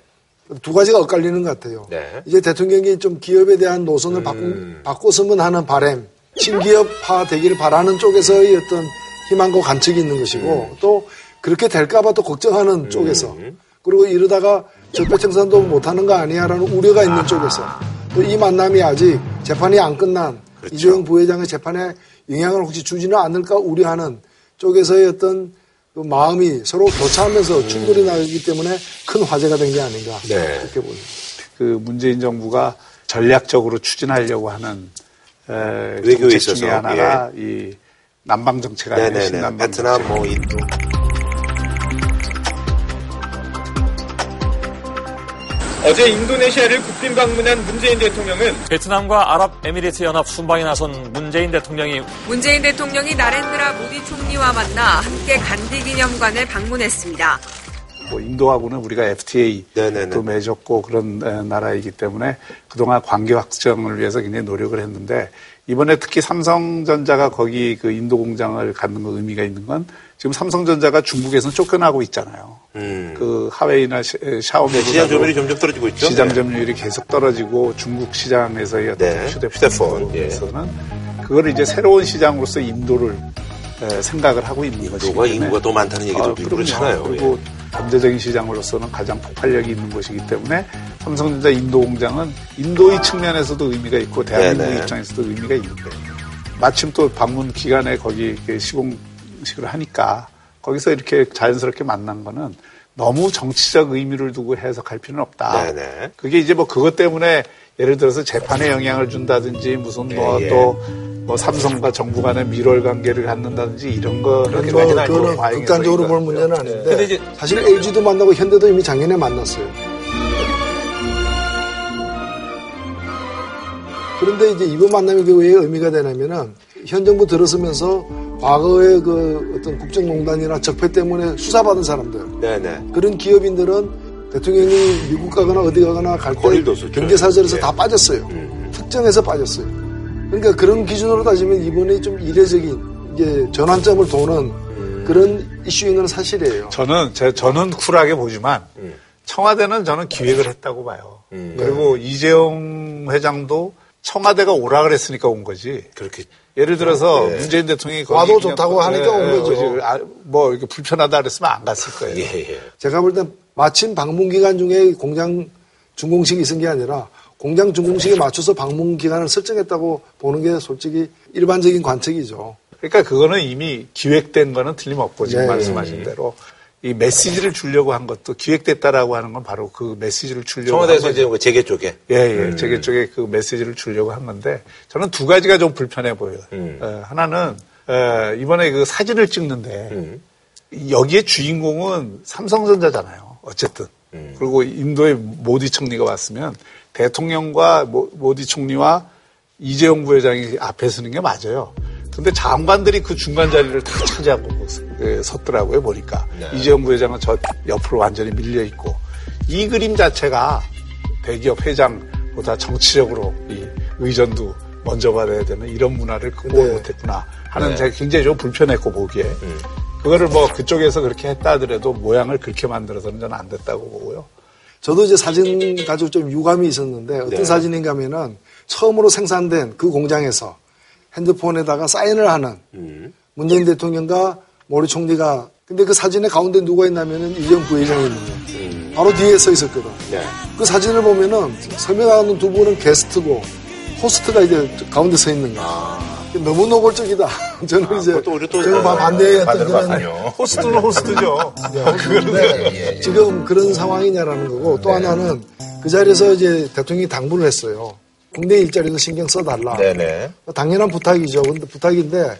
두 가지가 엇갈리는 것 같아요.
네.
이제 대통령이 좀 기업에 대한 노선을
음.
바꾸, 바꿨으면 하는 바램, 친기업화 되기를 바라는 쪽에서의 어떤 희망과 관측이 있는 것이고
음.
또 그렇게 될까봐 또 걱정하는 쪽에서 그리고 이러다가 적폐청산도 못하는 거 아니야라는 우려가 있는 쪽에서 또 이 만남이 아직 재판이 안 끝난
그렇죠.
이재용 부회장의 재판에 영향을 혹시 주지는 않을까 우려하는 쪽에서의 어떤 그 마음이 서로 교차하면서 충돌이 나기 때문에 큰 화제가 된 게 아닌가
음. 네.
그렇게 보입니다.
그 문재인 정부가 전략적으로 추진하려고 하는 에,
외교에 있어서, 예.
중에 하나가 이 남방 정책 아니에요?
베트남,
정책.
뭐, 인도.
어제 인도네시아를 국빈 방문한 문재인 대통령은
베트남과 아랍에미리트 연합 순방에 나선 문재인 대통령이
문재인 대통령이 나렌드라 모디 총리와 만나 함께 간디 기념관을 방문했습니다.
뭐 인도하고는 우리가 FTA도
네네네.
맺었고 그런 에, 나라이기 때문에 그동안 관계 확정을 위해서 굉장히 노력을 했는데 이번에 특히 삼성전자가 거기 그 인도 공장을 갖는 거 의미가 있는 건 지금 삼성전자가 중국에서는 쫓겨나고 있잖아요.
음.
그 하웨이나 시- 샤오미
시장 점유율이 점점 떨어지고 있죠.
시장
네.
점유율이 계속 떨어지고 중국 시장에서의 어떤
네,
휴대폰
휴대폰, 예.
에서는 그걸 이제 새로운 시장으로서 인도를 에, 생각을 하고 있는
인도가
때문에
인구가 더 많다는 얘기도
아,
그렇잖아요.
그리고 경제적인 시장으로서는 가장 폭발력이 있는 것이기 때문에 삼성전자 인도 공장은 인도의 측면에서도 의미가 있고 대한민국
네네.
입장에서도 의미가 있는데 마침 또 방문 기간에 거기 시공 식을 하니까 거기서 이렇게 자연스럽게 만난 거는 너무 정치적 의미를 두고 해석할 필요는 없다.
네네.
그게 이제 뭐 그것 때문에 예를 들어서 재판에 영향을 준다든지 무슨 뭐
예, 예.
또뭐 삼성과 정부 간의 밀월 관계를 갖는다든지 이런 거는
뭐 그거는 극단적으로 볼 문제는
네.
아닌데
이제-
사실 LG도 만나고 현대도 이미 작년에 만났어요. 그런데 이제 이번 만남이 그왜 의미가 되냐면은 현 정부 들어서면서 과거의 그 어떤 국정농단이나 적폐 때문에 수사받은 사람들
네네.
그런 기업인들은 대통령이 미국 가거나 어디 가거나 갈때
뒀었죠.
경제 사절에서
예.
다 빠졌어요.
음.
특정해서 빠졌어요. 그러니까 그런 기준으로 따지면 이번에 좀 이례적인 이게 전환점을 도는
음.
그런 이슈인 건 사실이에요.
저는 제 저는 쿨하게 보지만
음.
청와대는 저는 기획을 했다고 봐요.
음.
그리고 이재용 회장도 청와대가 오라 그랬으니까 온 거지.
그렇게.
예를 들어서
예.
문재인 대통령이 거기
와도 좋다고 하니까 온
예,
거죠.
예, 아, 뭐 이렇게 불편하다 그랬으면 안 갔을 거예요.
예, 예.
제가 볼 땐 마침 방문 기간 중에 공장 준공식이 있은 게 아니라 공장 준공식에 맞춰서 방문 기간을 설정했다고 보는 게 솔직히 일반적인 관측이죠.
그러니까 그거는 이미 기획된 거는 틀림없고 지금
네.
말씀하신 대로 이 메시지를 주려고 한 것도 기획됐다라고 하는 건 바로 그 메시지를 주려고
청와대에서
한
이제. 그 재계 쪽에.
예, 예. 재계 쪽에 그 메시지를 주려고 한 건데 저는 두 가지가 좀 불편해 보여요.
음.
어, 하나는 어, 이번에 그 사진을 찍는데
음.
여기에 주인공은 삼성전자잖아요. 어쨌든.
음.
그리고 인도의 모디 총리가 왔으면 대통령과 모- 모디 총리와 이재용 부회장이 앞에 서는 게 맞아요. 근데 장관들이 그 중간 자리를 다 차지하고 예, 섰더라고요, 보니까.
네.
이재용 부회장은 저 옆으로 완전히 밀려 있고. 이 그림 자체가 대기업 회장보다 정치적으로 이 의전도 먼저 받아야 되는 이런 문화를 극복을
네.
못했구나 하는
네.
제가 굉장히 좀 불편했고 보기에.
음.
그거를 뭐 그쪽에서 그렇게 했다 하더라도 모양을 그렇게 만들어서는 저는 안 됐다고 보고요.
저도 이제 사진 가지고 좀 유감이 있었는데 어떤
네.
사진인가 하면은 처음으로 생산된 그 공장에서 핸드폰에다가 사인을 하는
음.
문재인 대통령과 모리 총리가 근데 그 사진의 가운데 누가 있냐면은 이재용 부회장이 있는 거예요.
음.
바로 뒤에 서 있었거든.
네.
그 사진을 보면은 설명하는 두 분은 게스트고 호스트가 이제 가운데 서 있는 거야. 너무 노골적이다. (laughs) 저는 이제
아. 그것도 우리 또
저는 반- 반대했던 그런.
호스트는 호스트죠.
그런데 지금 그런 상황이냐라는 거고 또 하나는 그 자리에서 이제 대통령이 당부를 했어요. 국내 일자리도 신경 써달라.
네네.
당연한 부탁이죠. 근데 부탁인데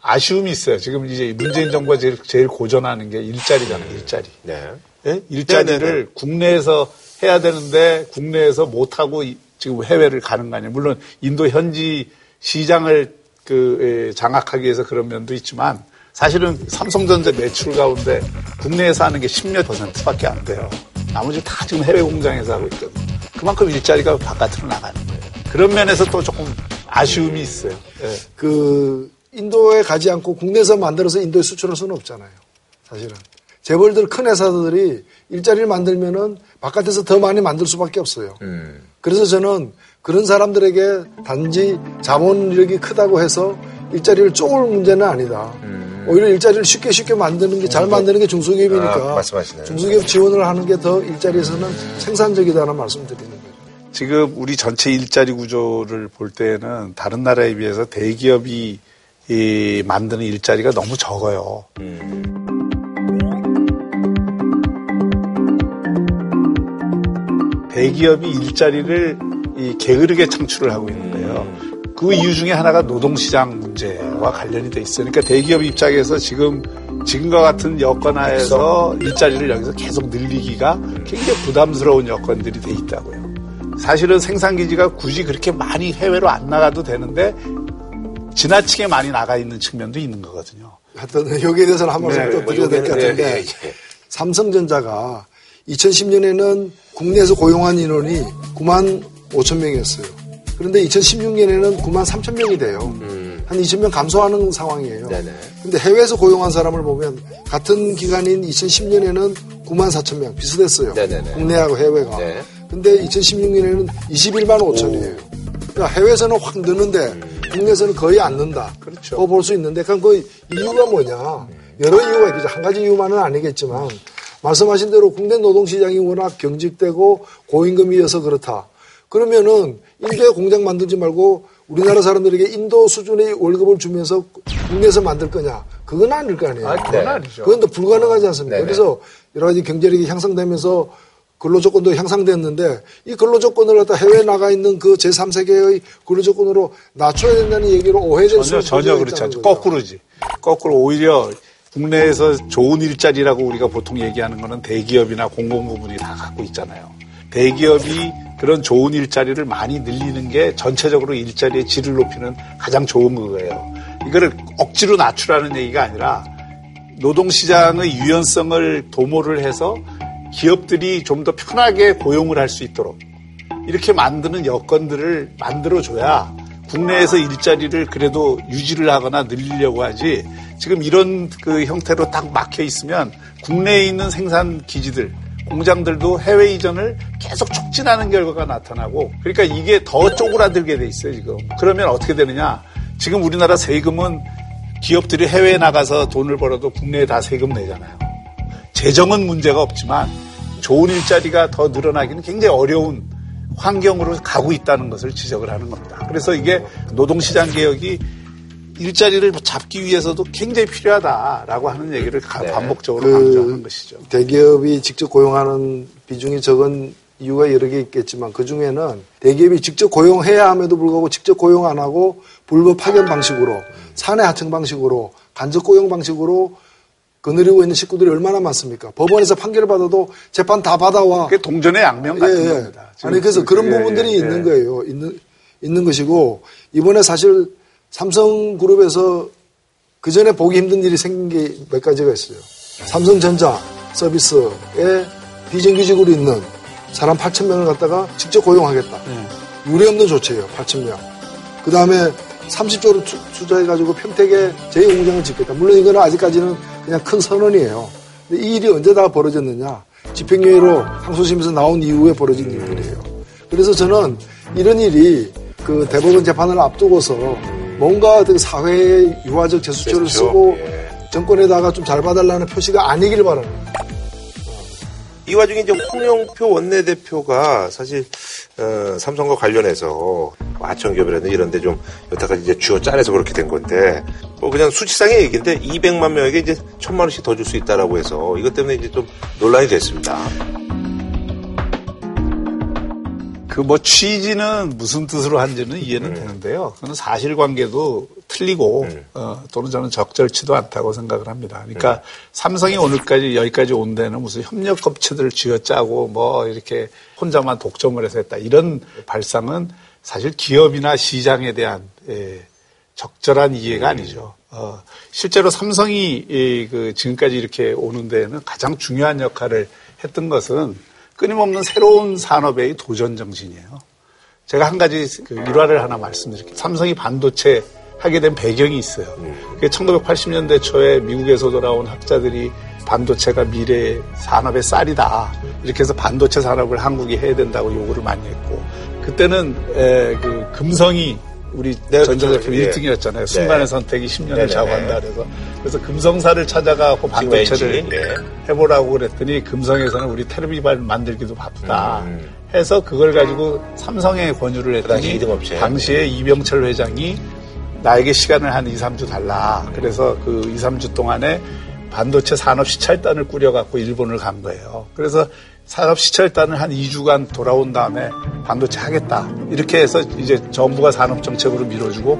아쉬움이 있어요. 지금 이제 문재인 정부가 제일, 제일 고전하는 게 일자리잖아요, 일자리.
네.
예? 일자리를
네네네.
국내에서 해야 되는데 국내에서 못 하고 이- 지금 해외를 가는 거 아니에요. 물론 인도 현지 시장을 그, 예, 장악하기 위해서 그런 면도 있지만 사실은 삼성전자 매출 가운데 국내에서 하는 게 10몇 퍼센트밖에 안 돼요. 나머지 다 지금 해외 공장에서 하고 있거든요. 그만큼 일자리가 바깥으로 나가는 거예요. 그런 면에서 또 조금 아쉬움이 있어요. 예.
그 인도에 가지 않고 국내에서 만들어서 인도에 수출할 수는 없잖아요. 사실은. 재벌들 큰 회사들이 일자리를 만들면은 바깥에서 더 많이 만들 수밖에 없어요.
음.
그래서 저는 그런 사람들에게 단지 자본력이 크다고 해서 일자리를 쪼을 문제는 아니다. 오히려 일자리를 쉽게 쉽게 만드는 게 잘 만드는 게 중소기업이니까
음. 아.
중소기업 지원을 하는 게 더 일자리에서는 생산적이다는 말씀 드리는 거예요.
지금 우리 전체 일자리 구조를 볼 때는 다른 나라에 비해서 대기업이 이 만드는 일자리가 너무 적어요. 대기업이 일자리를 이 게으르게 창출을 하고 있는데요. 그그 이유 중에 하나가 노동시장 문제와 관련이 돼 있어요. 그러니까 대기업 입장에서 지금 지금과 같은 여건 하에서 일자리를 여기서 계속 늘리기가 굉장히 부담스러운 여건들이 돼 있다고요. 사실은 생산기지가 굳이 그렇게 많이 해외로 안 나가도 되는데 지나치게 많이 나가 있는 측면도 있는 거거든요.
하여튼 여기에 대해서는 한 말씀
네, 또뭐
드려야 될 것 같은데
예, 예.
삼성전자가 2010년에는 국내에서 고용한 인원이 9만 5천 명이었어요. 그런데 2016년에는 9만 3천 명이 돼요. 한 2천 명 감소하는 상황이에요. 근데 해외에서 고용한 사람을 보면 같은 기간인 2010년에는 9만 4천 명 비슷했어요.
네네네.
국내하고 해외가.
네.
근데 2016년에는 21만 5천이에요. 그러니까 해외에서는 확 느는데 국내에서는 거의 안 는다. 그렇죠. 그거 볼 수 있는데 그럼 그 이유가 뭐냐? 여러 이유가 있겠죠. 한 가지 이유만은 아니겠지만 말씀하신 대로 국내 노동시장이 워낙 경직되고 고임금이어서 그렇다. 그러면은 인도에 공장 만들지 말고 우리나라 사람들에게 인도 수준의 월급을 주면서 국내에서 만들 거냐? 그건 아닐 거 아니에요.
아, 그건 아니죠.
그건 또 불가능하지 않습니까?
네네.
그래서 여러 가지 경제력이 향상되면서 근로조건도 향상됐는데 이 근로조건을 갖다 해외에 나가 있는 그 제3세계의 근로조건으로 낮춰야 된다는 얘기로 오해될 수
전혀, 전혀 그렇지 않죠. 거꾸로지. 거꾸로 오히려 국내에서 좋은 일자리라고 우리가 보통 얘기하는 거는 대기업이나 공공부문이 다 갖고 있잖아요. 대기업이 그런 좋은 일자리를 많이 늘리는 게 전체적으로 일자리의 질을 높이는 가장 좋은 거예요. 이거를 억지로 낮추라는 얘기가 아니라 노동시장의 유연성을 도모를 해서 기업들이 좀 더 편하게 고용을 할 수 있도록 이렇게 만드는 여건들을 만들어줘야 국내에서 일자리를 그래도 유지를 하거나 늘리려고 하지 지금 이런 그 형태로 딱 막혀 있으면 국내에 있는 생산 기지들 공장들도 해외 이전을 계속 촉진하는 결과가 나타나고 그러니까 이게 더 쪼그라들게 돼 있어요 지금. 그러면 어떻게 되느냐? 지금 우리나라 세금은 기업들이 해외에 나가서 돈을 벌어도 국내에 다 세금 내잖아요 재정은 문제가 없지만 좋은 일자리가 더 늘어나기는 굉장히 어려운 환경으로 가고 있다는 것을 지적을 하는 겁니다. 그래서 이게 노동시장 개혁이 일자리를 잡기 위해서도 굉장히 필요하다라고 하는 얘기를 가- 반복적으로 강조하는 것이죠.
그 대기업이 직접 고용하는 비중이 적은 이유가 여러 개 있겠지만 그 중에는 대기업이 직접 고용해야 함에도 불구하고 직접 고용 안 하고 불법 파견 방식으로 사내 하청 방식으로 간접 고용 방식으로 거느리고 있는 식구들이 얼마나 많습니까? 법원에서 판결을 받아도 재판 다 받아와.
그게 동전의 양면 같은 겁니다. 지금
아니 그래서
그-
그런
예,
부분들이
예,
있는
예.
거예요. 있는 있는 것이고 이번에 사실 삼성그룹에서 그 전에 보기 힘든 일이 생긴 게 몇 가지가 있어요. 삼성전자 서비스에 비정규직으로 있는 사람 8천 명을 갖다가 직접 고용하겠다. 유례 없는 조치예요. 8천 명. 그 다음에 30조를 투자해가지고 평택에 제2공장을 짓겠다. 물론 이거는 아직까지는 그냥 큰 선언이에요. 근데 이 일이 언제 다 벌어졌느냐? 집행유예로 항소심에서 나온 이후에 벌어진 일들이에요. 그래서 저는 이런 일이 그 대법원 재판을 앞두고서 뭔가 어떤 사회의 유화적 제스처를 쓰고 정권에다가 좀 잘 봐달라는 표시가 아니길 바랍니다.
이 와중에 이제 홍영표 원내대표가 사실 어, 삼성과 관련해서 하청기업이라든지 이런데 좀 여태까지 이제 쥐어 짜내서 그렇게 된 건데 뭐 그냥 수치상의 얘기인데 200만 명에게 이제 천만 원씩 더 줄 수 있다라고 해서 이것 때문에 이제 좀 논란이 됐습니다.
그 뭐 취지는 무슨 뜻으로 한지는 이해는
음.
되는데요. 그건 사실관계도 틀리고 어, 또는 저는 적절치도 않다고 생각을 합니다. 그러니까
음.
삼성이 오늘까지 여기까지 온 데는 무슨 협력 업체들을 쥐어짜고 뭐 이렇게 혼자만 독점을 해서 했다 이런 발상은 사실 기업이나 시장에 대한 예, 적절한 이해가 아니죠. 어, 실제로 삼성이 이, 그 지금까지 이렇게 오는 데에는 가장 중요한 역할을 했던 것은 끊임없는 새로운 산업의 도전 정신이에요. 제가 한 가지 그 일화를 하나 말씀드릴게요. 삼성이 반도체 하게 된 배경이 있어요. 그게 1980년대 초에 미국에서 돌아온 학자들이 반도체가 미래 산업의 쌀이다. 이렇게 해서 반도체 산업을 한국이 해야 된다고 요구를 많이 했고 그때는 에, 그 금성이 우리 전자제품
예.
1등이었잖아요. 순간의
네.
선택이 10년을
네네네.
자고한다 그래서 그래서 금성사를 찾아가고 반도체를
예.
해보라고 그랬더니 금성에서는 우리 텔레비전 만들기도 바쁘다
음.
해서 그걸 가지고 삼성에 권유를 했더니
업체.
당시에 이병철 회장이 나에게 시간을 한 2, 3주 달라. 그래서 그 2, 3주 동안에 반도체 산업 시찰단을 꾸려갖고 일본을 간 거예요. 그래서 산업 시철단을 한 2주간 돌아온 다음에 반도체 하겠다. 이렇게 해서 이제 정부가 산업 정책으로 밀어주고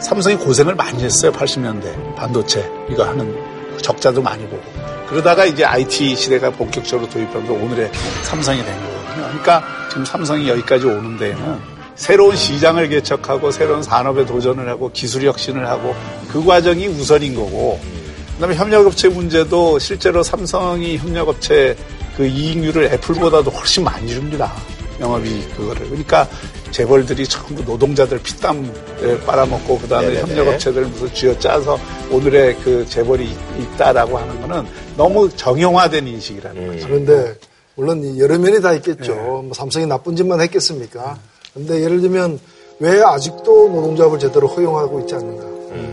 삼성이 고생을 많이 했어요. 80년대 반도체 이거 하는 적자도 많이 보고 그러다가 이제 IT 시대가 본격적으로 도입하면서 오늘의 삼성이 된 거거든요. 그러니까 지금 삼성이 여기까지 오는 데에는 새로운 시장을 개척하고 새로운 산업에 도전을 하고 기술 혁신을 하고 그 과정이 우선인 거고 그다음에 협력업체 문제도 실제로 삼성이 협력업체 그 이익률을 애플보다도 훨씬 많이 줍니다. 영업이익 그거를. 그러니까 재벌들이 전부 노동자들 피땀 빨아먹고 그다음에
네네네.
협력업체들 무슨 쥐어짜서 오늘의 그 재벌이 있다라고 하는 거는 너무 정형화된 인식이라는 거죠.
그런데 물론 이 여러 면이 다 있겠죠. 뭐 삼성이 나쁜 짓만 했겠습니까? 근데 예를 들면 왜 아직도 노동조합을 제대로 허용하고 있지 않는가?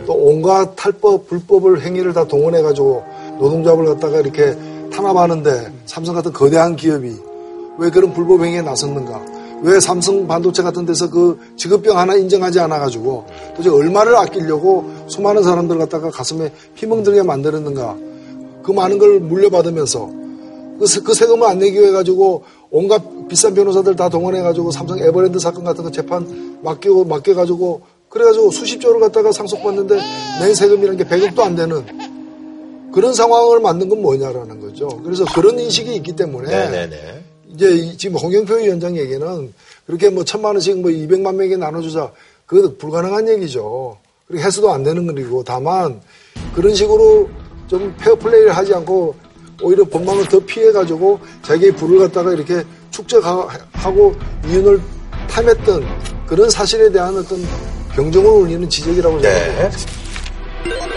또 온갖 탈법, 불법을 행위를 다 동원해가지고 노동조합을 갖다가 이렇게 탄압하는데 삼성 같은 거대한 기업이 왜 그런 불법 행위에 나섰는가? 왜 삼성 반도체 같은 데서 그 직업병 하나 인정하지 않아가지고 도대체 얼마를 아끼려고 수많은 사람들 갖다가 가슴에 피멍들게 만들었는가? 그 많은 걸 물려받으면서 그, 세- 그 세금을 안 내기 위해 가지고 온갖 비싼 변호사들 다 동원해가지고 삼성 에버랜드 사건 같은 거 재판 맡기고 맡겨가지고 그래가지고 수십조를 갖다가 상속받는데 낸 세금이라는 게 100억도 안 되는 그런 상황을 만든 건 뭐냐라는 거죠. 그래서 그런 인식이 있기 때문에
네네네.
이제 이- 지금 홍영표 위원장 얘기는 그렇게 뭐 천만 원씩 뭐 200만 명에게 나눠주자 그거 불가능한 얘기죠. 그리고 해서도 안 되는 거리고 다만 그런 식으로 좀 페어플레이를 하지 않고 오히려 법망을 더 피해가지고 자기의 부를 갖다가 이렇게 축적하고 이윤을 탐했던 그런 사실에 대한 어떤 경종을 울리는 지적이라고
네.
생각합니다.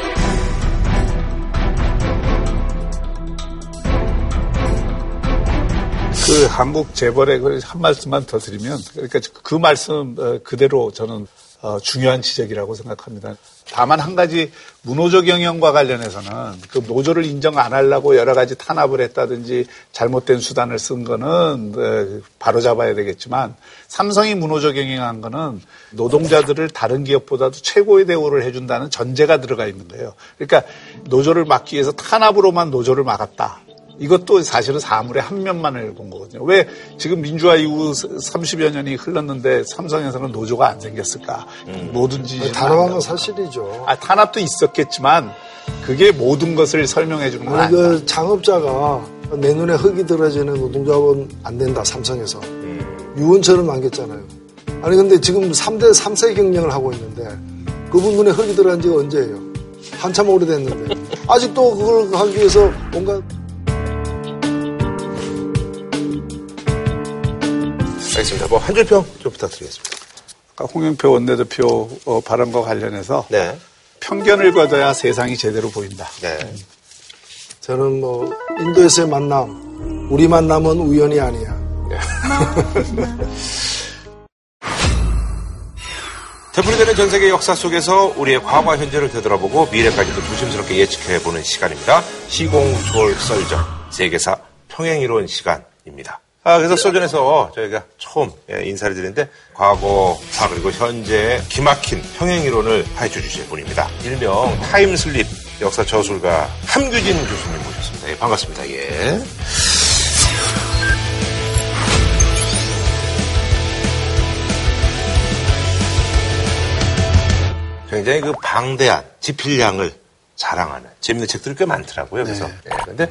그 한국 재벌의 그한 말씀만 더 드리면 그러니까 그 말씀 어, 그대로 저는 어, 중요한 지적이라고 생각합니다. 다만 한 가지 문호조 경영과 관련해서는 그 노조를 인정 안 하려고 여러 가지 탄압을 했다든지 잘못된 수단을 쓴 거는 어, 바로 잡아야 되겠지만 삼성이 문호조 경영한 거는 노동자들을 다른 기업보다도 최고의 대우를 해준다는 전제가 들어가 있는 거예요. 그러니까 노조를 막기 위해서 탄압으로만 노조를 막았다. 이것도 사실은 사물의 한 면만을 본 거거든요. 왜 지금 민주화 이후 30여 년이 흘렀는데 삼성에서는 노조가 안 생겼을까? 뭐든지.
단호한 건 사실이죠.
아, 탄압도 있었겠지만 그게 모든 것을 설명해 주는 건
아니,
아니다.
그 창업자가 내 눈에 흙이 들어지는 노동조합은 안 된다, 삼성에서. 유언처럼 남겼잖아요. 아니, 근데 지금 3대 3세 경영을 하고 있는데 그분 눈에 흙이 들어간 지가 언제예요? 한참 오래됐는데. 아직도 그걸 하기 위해서 뭔가
알겠습니다. 뭐 한 줄평 좀 부탁드리겠습니다.
아까 홍영표 원내대표 어, 발언과 관련해서
네.
편견을 거둬야 세상이 제대로 보인다.
네.
저는 뭐 인도에서의 만남, 우리 만남은 우연이 아니야. (laughs)
되풀이 되는 전 세계 역사 속에서 우리의 과거와 현재를 되돌아보고 미래까지도 조심스럽게 예측해보는 시간입니다. 썰전 세계사 평행이론 시간입니다. 아, 그래서 썰전에서 저희가 처음 예, 인사를 드리는데 과거사 그리고 현재의 기막힌 평행이론을 파헤쳐 주실 분입니다. 일명 time slip 역사 저술가 함규진 교수님 모셨습니다. 예, 반갑습니다. 예. 굉장히 그 방대한 집필량을 자랑하는 재밌는 책들이 꽤 많더라고요. 그래서 예, 근데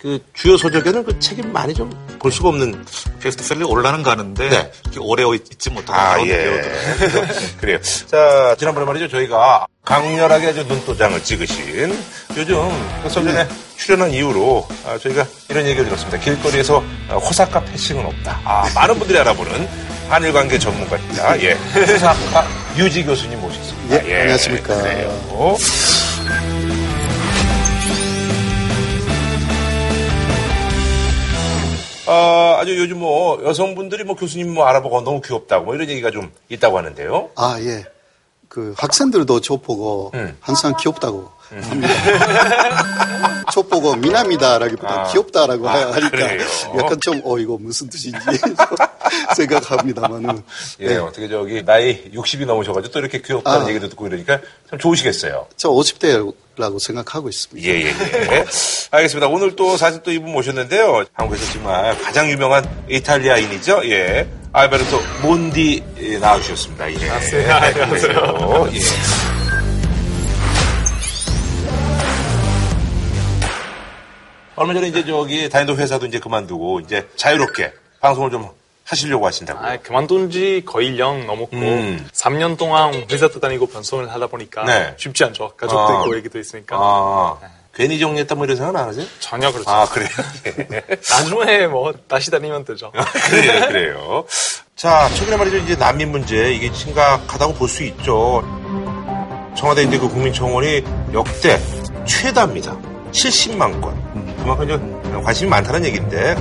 그 주요 소적에는 그 책이 많이 좀 볼 수가 없는
베스트셀러 올라는 가는데
네.
이렇게 오래 있지 못하고
아, 예.
배우들은 (laughs)
그래요. 자, 지난번에 말이죠. 저희가 강렬하게 아주 눈도장을 찍으신 요즘 그 썰전에 출연한 이후로 아, 저희가 이런 얘기를 들었습니다. 길거리에서 아, 호사카 패싱은 없다. 아, 많은 분들이 알아보는 한일 관계 전문가입니다. 예. (laughs) 호사카 유지 교수님 모셨습니다.
예, 안녕하십니까.
그래요. 아, 아주 요즘 뭐 여성분들이 뭐 교수님 뭐 알아보고 너무 귀엽다고 뭐 이런 얘기가 좀 있다고 하는데요.
아, 예. 그 학생들도 저 보고
음.
항상 귀엽다고 (laughs) 합니다. 촉보고 미남이다라기보다
아.
귀엽다라고
아,
하니까
그래요?
약간 좀 어 이거 무슨 뜻인지 (laughs) 생각합니다만은
예,
네.
어떻게 저기 나이 60이 넘으셔가지고 또 이렇게 귀엽다는
아.
얘기도 듣고 이러니까 참 좋으시겠어요.
저 50대라고 생각하고 있습니다.
예, 예, 예. 알겠습니다. 오늘 또 사실 또 이분 모셨는데요. 한국에서 정말 가장 유명한 이탈리아인이죠. 예. 알베르토 몬디 예, 나와주셨습니다. 예.
맞습니다. 안녕하세요.
예. 얼마 전에 이제 저기 다니던 회사도 이제 그만두고 이제 자유롭게 방송을 좀 하시려고 하신다고.
아, 그만둔 지 거의 1년 넘었고
음.
3년 동안 회사도 다니고 변성을 하다 보니까
네.
쉽지 않죠. 가족도
아.
있고 애기도 있으니까.
아, 괜히 정리했다 뭐 이런 생각 안 하세요?
전혀 그렇지
아. 그래요? (laughs)
나중에 뭐 다시 다니면 되죠.
그래요, 그래요. 자, 최근에 말이죠. 이제 난민 문제, 이게 심각하다고 볼 수 있죠. 청와대 이제 그 국민청원이 역대 최다입니다. 70만 건. 그만큼 이제 관심이 많다는 얘기인데.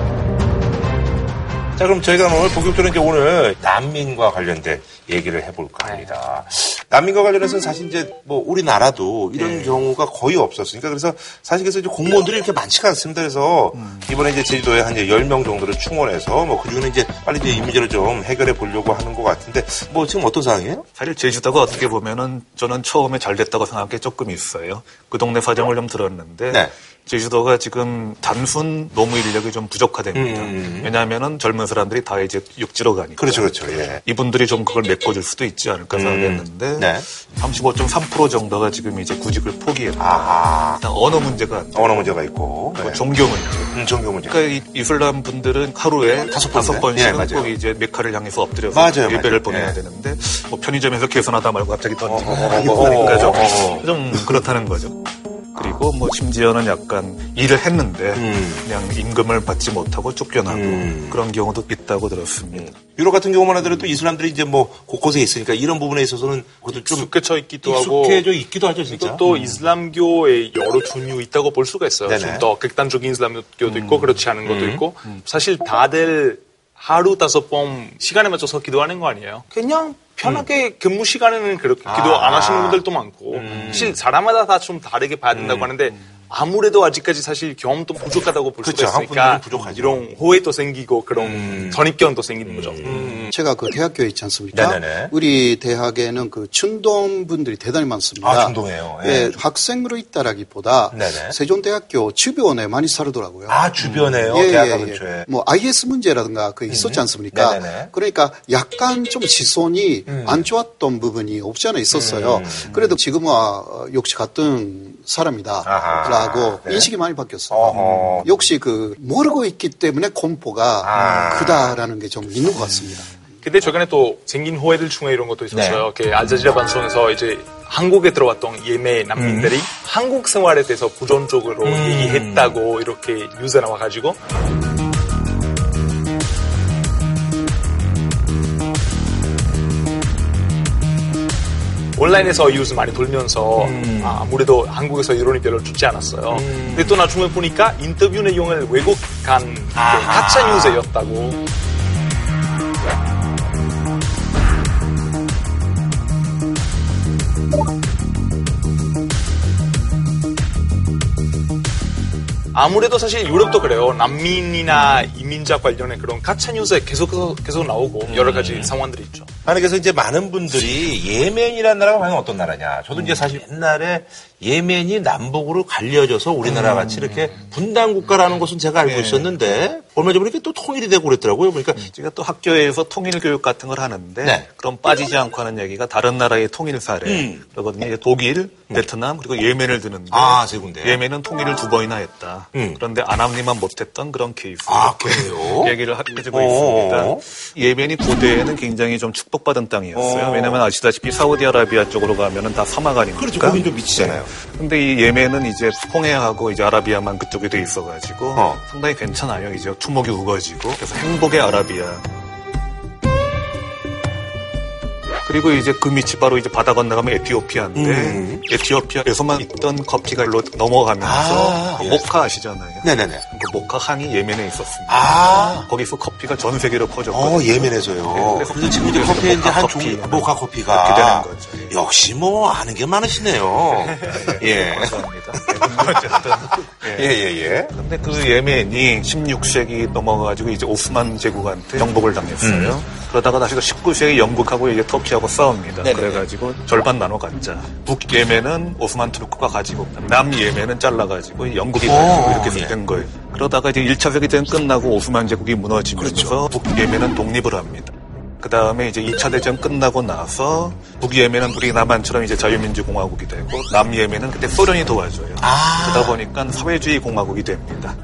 자, 그럼 저희가 오늘 본격적으로 이제 오늘 난민과 관련된 얘기를 해볼까 합니다. 난민과 관련해서는 사실 이제 뭐 우리나라도 이런 경우가 거의 없었으니까 그래서 사실 그래서 이제 공무원들이 이렇게 많지가 않습니다. 그래서 이번에 이제 제주도에 한 이제 10명 정도를 충원해서 뭐 그중에는 이제 빨리 이제 이 문제를 좀 해결해 보려고 하는 것 같은데 뭐 지금 어떤 상황이에요?
사실 제주도가 어떻게 보면은 저는 처음에 잘 됐다고 생각한 게 조금 있어요. 그 동네 사정을 좀 들었는데
네.
제주도가 지금 단순 노무 인력이 좀 부족하답니다.
음.
왜냐하면은 젊은 사람들이 다 이제 육지로 가니까.
그렇죠, 그렇죠. 예.
이분들이 좀 그걸 메꿔줄 수도 있지 않을까 생각했는데
네.
35.3% 정도가 지금 이제 구직을 포기했고
아,
일단 언어 문제가 안
언어 문제가 있고.
뭐
네.
종교 문제.
음, 종교 문제.
그러니까 이 이슬람 분들은 하루에
다섯
다섯?
예,
번씩은
맞아요.
꼭 이제 메카를 향해서 엎드려서
맞아요,
예배를
맞아요.
보내야
예.
되는데 뭐 편의점에서 계산하다 말고 갑자기 던지고 보니까 좀. 좀 그렇다는 거죠. 그리고 뭐 심지어는 약간 일을 했는데
음.
그냥 임금을 받지 못하고 쫓겨나고
음.
그런 경우도 있다고 들었습니다.
유럽 같은 경우만 하더라도 이슬람들이 이제 뭐 곳곳에 있으니까 이런 부분에 있어서는 그것도 좀
익숙해져 있기도 하고
익숙해져 있기도 하죠, 진짜.
또
음.
이슬람교의 여러 종류 있다고 볼 수가 있어요. 좀 더 극단적인 이슬람교도 있고 그렇지 않은 것도
음.
있고 사실 다들 하루 다섯 번 시간에 맞춰서 기도하는 거 아니에요? 그냥 편하게 근무 시간에는 그렇게 기도
음. 아.
안 하시는 분들도 많고 사실 사람마다 다 좀 다르게 봐야 된다고 하는데 아무래도 아직까지 사실 경험도 부족하다고 볼
음. 그렇죠.
수가 있으니까. 이런 호혜도 생기고 그런
음.
선입견도 생기는 거죠.
제가 그 대학교에 있지 않습니까?
네네네.
우리 대학에는 그 춘동 분들이 대단히 많습니다.
아, 춘동이에요. 예.
예, 학생으로 있다라기보다
네네.
세종대학교 주변에 많이 살더라고요.
아, 주변에요?
예,
대학가
예, 예.
근처에.
뭐 IS 문제라든가 그 있었지 않습니까?
음. 네네네.
그러니까 약간 좀 지손이 안 좋았던 부분이 없지 않아 있었어요.
음.
그래도 지금은 아, 역시 같은 사람이다라고
아하, 네.
인식이 많이 바뀌었어요.
어허.
역시 그 모르고 있기 때문에 공포가
아.
크다라는 게 좀 있는 것 같습니다.
근데 최근에 또 생긴 호해들 중에 이런 것도 있었어요.
네.
그 알자지라 방송에서 이제 한국에 들어왔던 예매 난민들이 한국 생활에 대해서 부정적으로
음.
얘기했다고 이렇게 뉴스에 나와가지고 온라인에서 이 뉴스 많이 돌면서
음.
아, 무래도 한국에서 이론이 별로 좋지 않았어요. 근데 또 나중에 보니까 인터뷰 내용을 왜곡한 그. 가짜 뉴스였다고. 아무래도 사실 유럽도 그래요. 난민이나 이민자 관련해 그런 가짜 뉴스에 계속 계속 나오고 여러 가지 상황들이 있죠.
아니 그래서 이제 많은 분들이 예멘이라는 나라가 과연 어떤 나라냐. 저도 이제 사실 옛날에 예멘이 남북으로 갈려져서 우리나라 같이 이렇게 분단 국가라는 것은 제가 알고 있었는데 얼마 전에 이렇게 또 통일이 되고 그랬더라고요. 그러니까
제가 또 학교에서 통일 교육 같은 걸 하는데
네.
그럼 빠지지 않고 하는 얘기가 다른 나라의 통일 사례
음.
그러거든요. 이제 독일, 베트남 그리고 예멘을 드는데
아, 세 군데.
예멘은 통일을 두 번이나 했다.
음.
그런데 아랍리만 못했던 그런 케이스
아, 그래요? (laughs)
얘기를 해주고
어.
있습니다. 예멘이 고대에는 굉장히 좀 축 복받은 땅이었어요.
어.
왜냐하면 아시다시피 사우디아라비아 쪽으로 가면은 다 사막 아닙니까?
그렇죠. 거긴 좀 미치잖아요.
근데 이 예멘은 이제 홍해하고 이제 아라비아만 그쪽에 돼 있어가지고
어.
상당히 괜찮아요. 이제 투목이 우거지고 그래서 행복의 아라비아. 그리고 이제 그 밑이 바로 이제 바다 건너가면 에티오피아인데
음.
에티오피아에서만 있던 커피가 일로 넘어가면서
아, 예.
모카 아시잖아요.
네네네.
그 모카 항이 예멘에 있었습니다.
아.
거기서 커피가 전 세계로 퍼졌거든요.
어, 예멘에서요.
네,
그래서 지금 이제 커피의 이제 한 종류, 모카 커피가.
되는 거죠.
역시 뭐 아는 게 많으시네요. (laughs) 예.
감사합니다. 어쨌든
예, 예, 예.
근데 그 예멘이 16세기 넘어가지고 이제 오스만 제국한테 정복을 당했어요. 그러다가 다시 19세기 영국하고 이제 터키 하고 싸웁니다.
네네네.
그래가지고 절반 나눠 갖자. 북예멘은 오스만 투르크가 가지고 남예멘은 잘라가지고 영국이 가지고
오,
이렇게
예.
된 거예요. 그러다가 이제 1차 세계대전 끝나고 오스만 제국이 무너지면서 북예멘은 독립을 합니다. 그 다음에 이제 2차 대전 끝나고 나서 북예멘은 우리 남한처럼 이제 자유민주공화국이 되고 남예멘은 그때 소련이 도와줘요. 그러다 보니까 사회주의 공화국이 됩니다.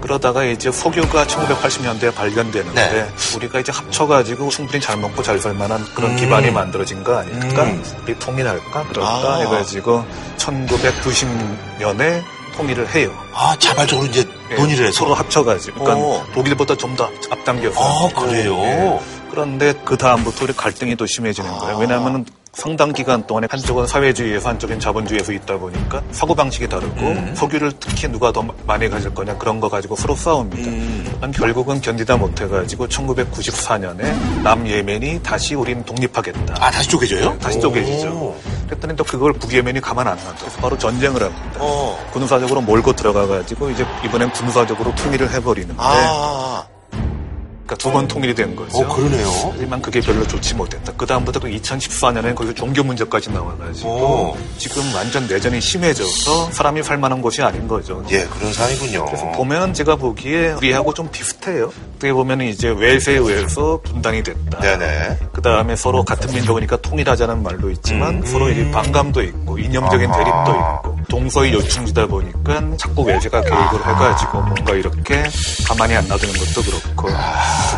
그러다가 이제 석유가 1980년대에 발견되는데
네.
우리가 이제 합쳐가지고 충분히 잘 먹고 잘 살 만한 그런
음.
기반이 만들어진 거 아닐까?
음.
우리 통일할까? 그럴까?
아.
해가지고 1990년에 통일을 해요.
아, 자발적으로 이제
예,
논의를 해서.
서로 합쳐가지고. 그러니까
어.
독일보다 좀 더 앞당겨서.
아, 그래요?
예. 그런데 그 다음부터 우리 갈등이 더 심해지는
아.
거예요. 왜냐하면 상당 기간 동안에 한쪽은 사회주의에서 한쪽은 자본주의에서 있다 보니까 사고방식이 다르고
음.
석유를 특히 누가 더 많이 가질 거냐 그런 거 가지고 서로 싸웁니다.
음.
결국은 견디다 못해가지고 1994년에 남예멘이 다시 우린 독립하겠다.
아, 다시 쪼개져요?
네, 다시
오.
쪼개지죠. 그랬더니 또 그걸 북예멘이 가만 안 놔둬. 그래서 바로 전쟁을 합니다.
어.
군사적으로 몰고 들어가가지고 이제 이번엔 군사적으로 통일을 해버리는데
아.
그러니까 두 번 통일이 된 거죠.
어, 그러네요.
하지만 그게 별로 좋지 못했다. 그 다음부터 2014년에 거기서 종교 문제까지 나와가지고
오.
지금 완전 내전이 심해져서 사람이 살 만한 곳이 아닌 거죠.
예, 그런 상황이군요.
그래서 보면 제가 보기에 우리하고 좀 비슷해요. 어떻게 보면 이제 외세에 의해서 분단이 됐다.
네네.
그 다음에 서로 같은 민족이니까 통일하자는 말도 있지만
음.
서로 이제 반감도 있고 이념적인. 대립도 있고 동서의 요충지다 보니까 자꾸 외세가 개입을 해가지고 뭔가 이렇게 가만히 안 놔두는 것도 그렇고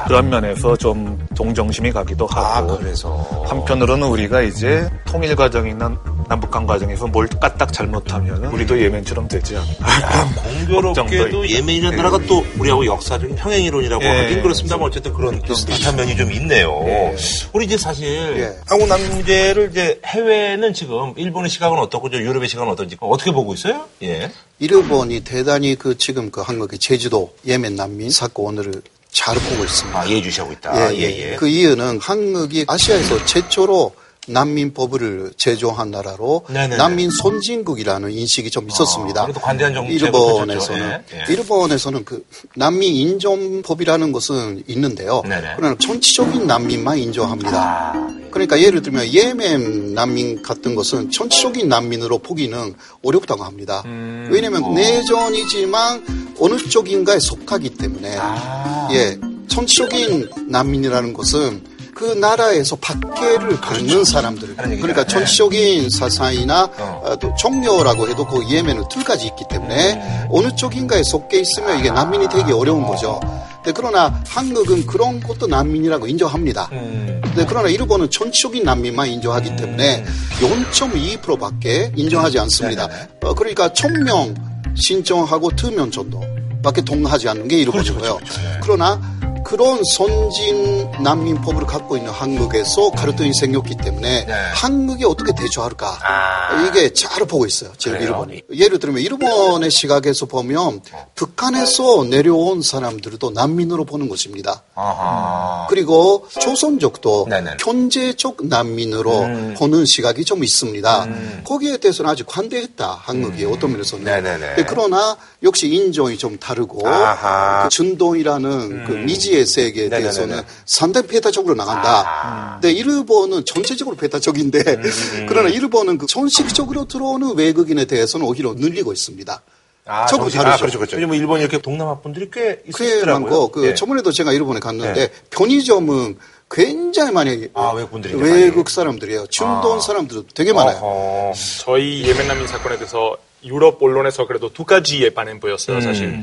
그런 면에서 좀 동정심이 가기도
아,
하고
그래서.
한편으로는 우리가 이제 통일 과정이나 남북한 과정에서 뭘 까딱 잘못하면 우리도 예멘처럼 되지 않나 걱정도
공교롭게도. 예멘이라는
예.
나라가 또 우리하고 역사적인 평행이론이라고
예.
하긴 그렇습니다만 어쨌든 그런 좀 비슷한 면이 좀 있네요. 우리 이제 사실 한국 남 문제를 이제 해외는 지금 일본의 시각은 어떻고 저 유럽의 시각은 어떤지 어떻게 보고 있어요? 예.
일본이 대단히 그 지금 그 한국의 제주도 예멘 난민 사건을 잘 보고 있습니다.
아, 예주시하고 있다. 예, 예.
그 이유는 한국이 아시아에서 최초로 난민 법을 제조한 나라로
네네네.
난민 선진국이라는 인식이 좀 있었습니다.
아, 그래도 관대한 정책을
일본에서는.
예, 예.
일본에서는 그 난민 인정법이라는 것은 있는데요.
네네.
그러나 전체적인 난민만 인정합니다.
아,
그러니까 예를 들면 예멘 난민 같은 것은 전체적인 난민으로 보기는 어렵다고 합니다.
음.
왜냐하면 내전이지만 어느 쪽인가에 속하기 때문에
아.
예 전체적인 난민이라는 것은 그 나라에서 박해를 받는 사람들
그런 얘기죠.
그러니까
네.
전체적인 사상이나
어.
어, 또 종교라고 해도 그 예멘은 둘까지 있기 때문에
음.
어느 쪽인가에 속해 있으면 이게 난민이 되기 어려운 거죠. 네, 그러나 한국은 그런 것도 난민이라고 인정합니다.
음.
네, 그러나 일본은 전적인 난민만 인정하기 때문에 0.2%밖에 인정하지 않습니다. 어, 그러니까 1000명 신청하고 2명 정도밖에 동의하지 않는 게 일본이고요. 그러나 그런 선진 난민법을 갖고 있는 한국에서 갈등이 생겼기 때문에 한국이 어떻게 대처할까 이게 잘 보고 있어요. 지금
그래요?
일본이. 예를 들면 일본의 시각에서 보면 북한에서 내려온 사람들도 난민으로 보는 것입니다.
아하.
그리고 조선족도
네네.
경제적 난민으로
음.
보는 시각이 좀 있습니다. 거기에 대해서는 아직 관대했다 한국이 어떤 면에서는.
네네네.
네, 그러나 역시 인종이 좀 다르고
아하.
그 준동이라는 그 미지의 세계에
네네네네.
대해서는 상당히 배타적으로 나간다. 근데 일본은 전체적으로 배타적인데
음. (laughs)
그러나 일본은 그 전식적으로 들어오는 외국인에 대해서는 오히려 늘리고 있습니다.
아, 정신-
다르죠.
아, 그렇죠, 그렇죠. 왜냐면 일본 이렇게 동남아 분들이
꽤꽤
있으시더라고요.
많고 그
예.
저번에도 제가 일본에 갔는데
네.
편의점은 굉장히 많이
아, 외국분들이
외국 사람들이에요. 중동
아.
사람들도 되게 많아요.
어허.
저희 예멘 난민 사건에 대해서 유럽 언론에서 그래도 두 가지의 반응 보였어요,
음.
사실.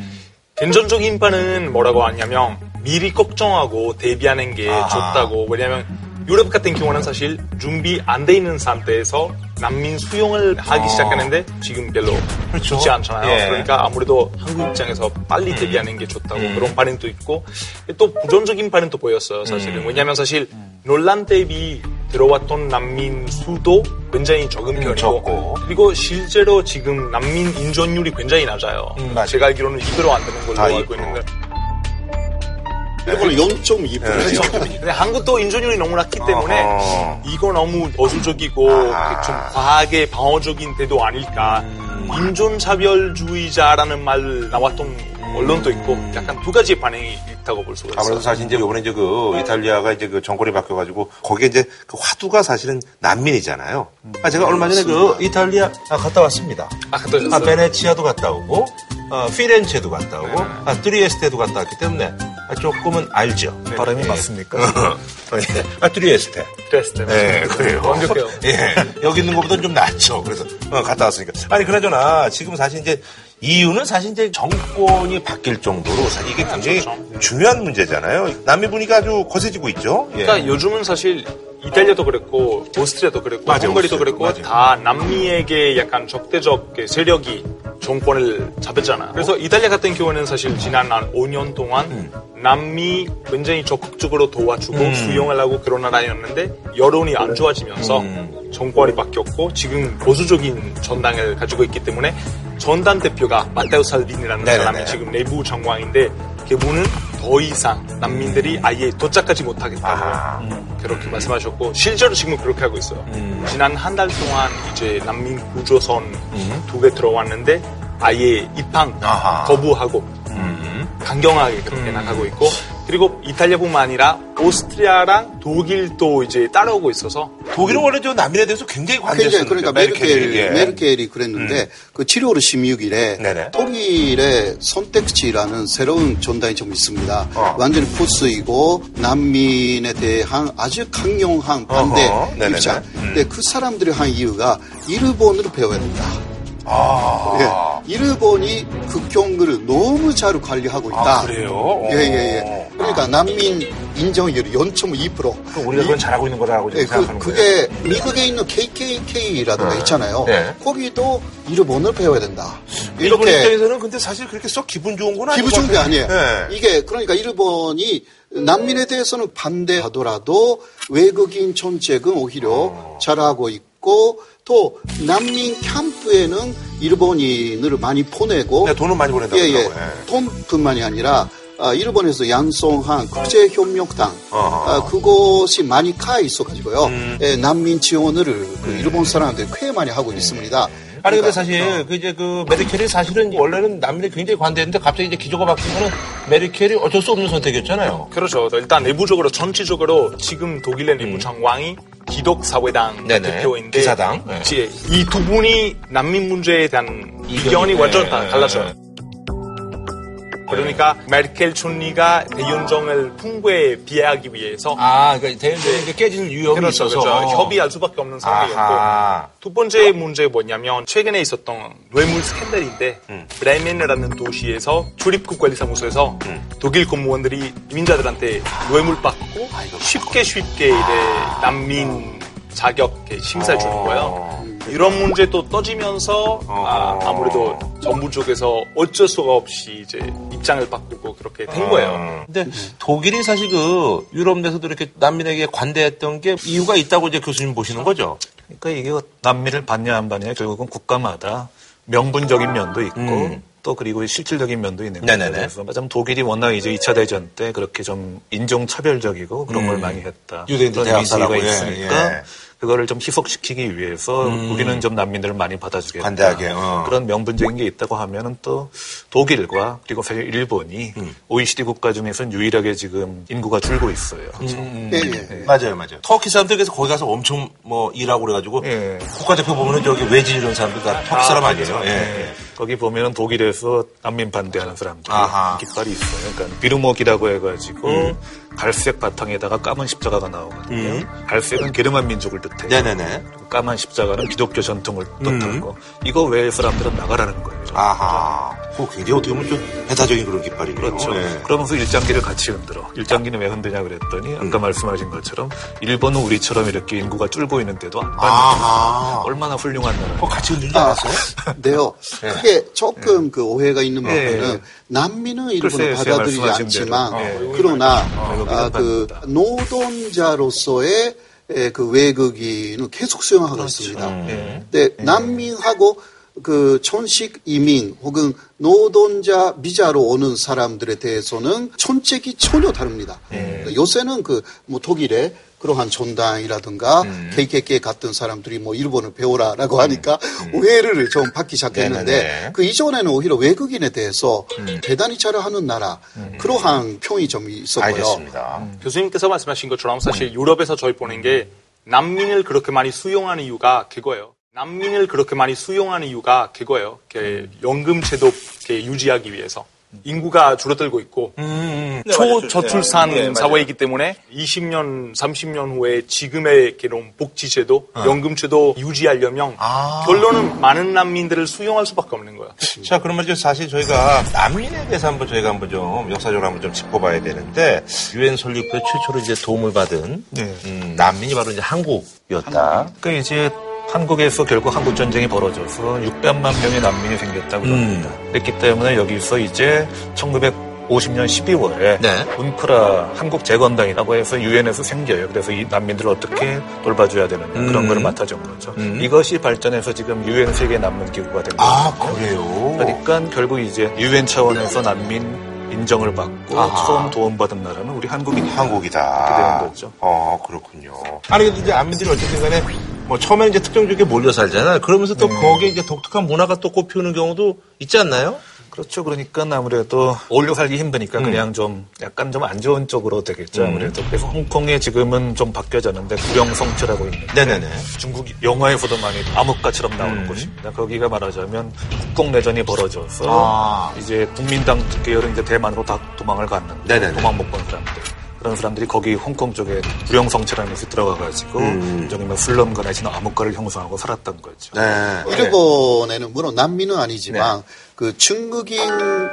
견전적인 반응은 뭐라고 하냐면 미리 걱정하고 대비하는 게
아하.
좋다고. 왜냐면 유럽 같은 경우는 사실 준비 안 돼 있는 상태에서 난민 수용을 하기
어.
시작하는데 지금 별로
그렇죠.
좋지 않잖아요.
예.
그러니까 아무래도 한국 입장에서 빨리 대비하는 게 좋다고
음.
그런 반응도 있고 또 부정적인 반응도 보였어요, 사실은.
음.
왜냐하면 사실 논란 대비 들어왔던 난민 수도 굉장히 적은 편이고 그리고 실제로 지금 난민 인존율이 굉장히 낮아요. 제가 알기로는 2%안 되는 걸로
아,
알고
2%.
있는데
이거는 0.2%죠.
근데 한국도 인존율이 너무 낮기 때문에
어허.
이거 너무 어수적이고
아.
좀 과하게 방어적인 태도 아닐까.
음.
인존차별주의자라는 말 나왔던 언론도 있고 약간 두 가지 반응이 있다고 볼 수가 있어요.
아무래도 사실 이제 이번에 이제 그 이탈리아가 이제 그 정권이 바뀌어가지고 거기에 이제 그 화두가 사실은 난민이잖아요. 아, 제가 얼마 전에 그 이탈리아 아, 갔다 왔습니다.
아, 갔다 오셨어요?
아, 베네치아도 갔다 오고, 어, 피렌체도 갔다 오고, 아, 트리에스테도 갔다 왔기 때문에 아, 조금은 알죠.
발음이
예.
맞습니까?
어, (laughs) 예. 아, 트리에스테.
트리에스테.
예, 그래요.
완벽해요. (laughs)
예. 여기 있는 것보다는 좀 낫죠. 그래서 어, 갔다 왔으니까. 아니, 그나저나 지금 사실 이제 이유는 사실 이제 정권이 바뀔 정도로 사실 이게 굉장히 중요한 문제잖아요. 남미 분위기가 아주 거세지고 있죠. 예.
그러니까 요즘은 사실 이탈리아도 그랬고 오스트리아도 그랬고
맞아요,
헝가리도 그랬고
맞아요.
다 남미에게 약간 적대적 세력이 정권을 잡았잖아요. 그래서 이탈리아 같은 경우는 사실 지난 한 5년 동안 남미 굉장히 적극적으로 도와주고
음.
수용을 하고 그런 나라였는데 여론이 안 좋아지면서
음.
정권이 바뀌었고 지금 보수적인 전당을 가지고 있기 때문에 전당 대표가 마테오
네네네.
사람이 지금 내부 장관인데 그분은 더 이상 난민들이 아예 도착하지 못하겠다고 그렇게 말씀하셨고 실제로 지금 그렇게 하고 있어요. 지난 한 달 동안 이제 난민 구조선 두개 들어왔는데 아예 입항 거부하고 강경하게 그렇게 나가고 있고 그리고 이탈리아뿐만 아니라 오스트리아랑 독일도 이제 따라오고 있어서
독일은 원래 저 난민에 대해서 굉장히 관대했어요.
굉장히 그러니까 메르켈, 메르켈이 그랬는데 그 7월 16일에 독일의 선택지라는 새로운 전당이 좀 있습니다. 완전히 포스이고 난민에 대한 아주 강력한 반대
어허, 네네네.
입장. 근데 그 사람들이 한 이유가 일본어를 배워야 된다.
아.
예, 일본이 국경을 너무 잘 관리하고 있다.
아, 그래요?
예, 예, 예. 그러니까 난민 인정률이 0.2%.
우리가 그건 잘하고 있는 거라고
예, 그,
생각하는
그게 미국에 있는 KKK라든가
네.
있잖아요.
네.
거기도 일본을 배워야 된다.
일본
이렇게
입장에서는 근데 사실 그렇게 썩 기분 좋은 건 아니고
기분 좋은 게 아니에요.
네.
이게 그러니까 일본이 난민에 대해서는 반대하더라도 외국인 정책은 오히려
어.
잘하고 있고 또 난민 캠프에는 일본인을 많이 보내고
네, 돈은 많이 보낸다고
예, 예.
하더라고요.
돈뿐만이 아니라 아, 일본에서 양성한 국제협력당. 아, 그것이 많이 가 있어가지고요.
음.
예, 난민 지원을 그 일본 사람들이 꽤 많이 하고 있습니다.
아니 근데
그러니까,
사실 그 이제 그 메르켈이 사실은 원래는 남미에 굉장히 관대했는데 갑자기 이제 기조가 바뀌면은 메르켈이 어쩔 수 없는 선택이었잖아요.
그렇죠. 일단 내부적으로 전체적으로 지금 독일의 내부 장관이 기독 사회당
음. 네네.
대표인데
기사당. 네.
이두 분이 난민 문제에 대한 의견이
네.
완전 다
네.
달라져요. 그러니까 메르켈 총리가 대연정을 풍부에 비하하기 위해서
아, 그러니까 대연정이 이제 깨지는 위험이
그렇죠,
있어서
그렇죠. 협의할 수밖에 없는 상황이었고. 두 번째 문제가 뭐냐면 최근에 있었던 뇌물 스캔들인데
음.
브레멘이라는 도시에서 출입국 관리사무소에서
음.
독일 공무원들이 이민자들한테 뇌물 받고 쉽게 쉽게 이제 난민 자격 심사해 주는 거예요. 이런 문제도 떠지면서 아, 아무래도 정부 쪽에서 어쩔 수가 없이 이제 입장을 바꾸고 그렇게 된 거예요.
근데 독일이 사실 그 유럽 내에서도 이렇게 난민에게 관대했던 게 이유가 있다고 이제 교수님 보시는 거죠.
그러니까 이게 난민을 받냐 안 받냐 결국은 국가마다 명분적인 면도 있고
음.
또 그리고 실질적인 면도 있는
네네네.
거죠. 그래서 마침 독일이 워낙 이제 2차 대전 때 그렇게 좀 인종 차별적이고 그런 걸
음.
많이 했다.
유대인들
그런 이미지가
대학살하고, 예,
있으니까
예.
그거를 좀 희석시키기 위해서
음.
우리는 좀 난민들을 많이 받아주겠다.
관대하게, 어.
그런 명분적인 게 있다고 하면은 또 독일과 그리고 사실 일본이
음.
OECD 국가 중에서는 유일하게 지금 인구가 줄고 있어요.
음.
예, 예.
맞아요, 맞아요. 터키 사람들께서 거기 가서 엄청 뭐 일하고 그래가지고 국가대표 보면은 저기 외지 이런 사람들 다 터키 사람
아,
아니에요?
그렇죠.
예.
네. 거기 보면은 독일에서 난민 반대하는 사람들이
아하.
깃발이 있어요. 그러니까 비르목이라고 해가지고
음.
갈색 바탕에다가 까만 십자가가 나오거든요.
음.
갈색은 게르만 민족을 뜻해요.
네네네.
까만 십자가는 기독교 전통을
음.
뜻하고 이거 외 사람들은 나가라는 거예요.
아하. 그거 굉장히 어떻게 보면 좀 배타적인 그런 깃발이네요.
그렇죠.
예.
그러면서 일장기를 같이 흔들어. 일장기는 왜 흔드냐 그랬더니
음.
아까 말씀하신 것처럼 일본은 우리처럼 이렇게 인구가 줄고 있는데도 안. 받는 얼마나 훌륭한 나라.
그거 같이 흔들지
아,
않았어요? (laughs)
네요.
예.
그게 조금 그 오해가 있는
예,
부분은
예.
난민은
제가
받아들이지 않지만.
예.
그러나
어,
아, 그 노동자로서의 그 외국인은 계속 수용하고
그렇죠.
있습니다.
음.
근데 난민하고 그 천식 이민 혹은 노동자 비자로 오는 사람들에 대해서는 천책이 전혀 다릅니다. 그러니까 요새는 그 뭐 독일에 그러한 전당이라든가 KKK 같은 사람들이 뭐 일본을 배우라라고 하니까 오해를 좀 받기 시작했는데
네네네.
그 이전에는 오히려 외국인에 대해서 대단히 잘하는 나라 그러한 평이 좀 있었고요.
알겠습니다.
교수님께서 말씀하신 것처럼 사실 유럽에서 저희 보낸 게 난민을 그렇게 많이 수용하는 이유가 그거예요. 난민을 그렇게 많이 수용하는 이유가 그거예요. 그 연금 제도 이렇게 유지하기 위해서. 인구가 줄어들고 있고
네,
초저출산
맞아요. 네, 맞아요.
사회이기 때문에 20년, 30년 후에 지금의 그런 복지제도,
어.
연금제도 유지하려면
아.
결론은 많은 난민들을 수용할 수밖에 없는 거야.
자, 그런 말이죠. 사실 저희가 난민에 대해서 한번 저희가 한번 좀 역사적으로 한번 좀 짚어봐야 되는데 유엔 설립 때 최초로 이제 도움을 받은 음, 난민이 바로 이제 한국이었다.
그 이제 한국에서 결국 한국 전쟁이 벌어져서 600만 명의 난민이 생겼다고 합니다. 그랬기 때문에 여기서 이제 1950년 12월에 운크라 한국 재건당이라고 해서 유엔에서 생겨요. 그래서 이 난민들을 어떻게 돌봐줘야 되느냐 그런
음.
거를 맡아준 거죠. 이것이 발전해서 지금 유엔 세계 난민 기구가 된 거예요.
아, 그래요?
그러니까 결국 이제 유엔 차원에서 난민 인정을 받고
아하.
처음 도움받은 나라는 우리 한국이다.
한국이다.
되는 거죠.
어, 그렇군요. 아니, 근데 이제 난민들이 어쨌든 간에 뭐 처음에는 이제 특정 지역에 몰려 살잖아요. 그러면서 또 거기에 이제 독특한 문화가 또 꼽히는 경우도 있지 않나요?
그렇죠. 그러니까 아무래도 어울려 살기 힘드니까
음.
그냥 좀 약간 좀 안 좋은 쪽으로 되겠죠.
음.
아무래도. 그래서 홍콩에 지금은 좀 바뀌어졌는데 구령성처라고 있는데
네네네.
중국 영화에서도 많이 암흑가처럼 나오는
음.
곳입니다. 거기가 말하자면 국공내전이 벌어져서
아.
이제 국민당 계열은 이제 대만으로 다 도망을 갔는데
네네네.
도망 못 간 사람들. 그런 사람들이 거기 홍콩 쪽에 구령성처라는 곳에 들어가가지고
음.
일종의 뭐 슬럼가 내지는 암흑가를 형성하고 살았던 거죠.
네.
일본에는 물론 난민은 아니지만 그 중국인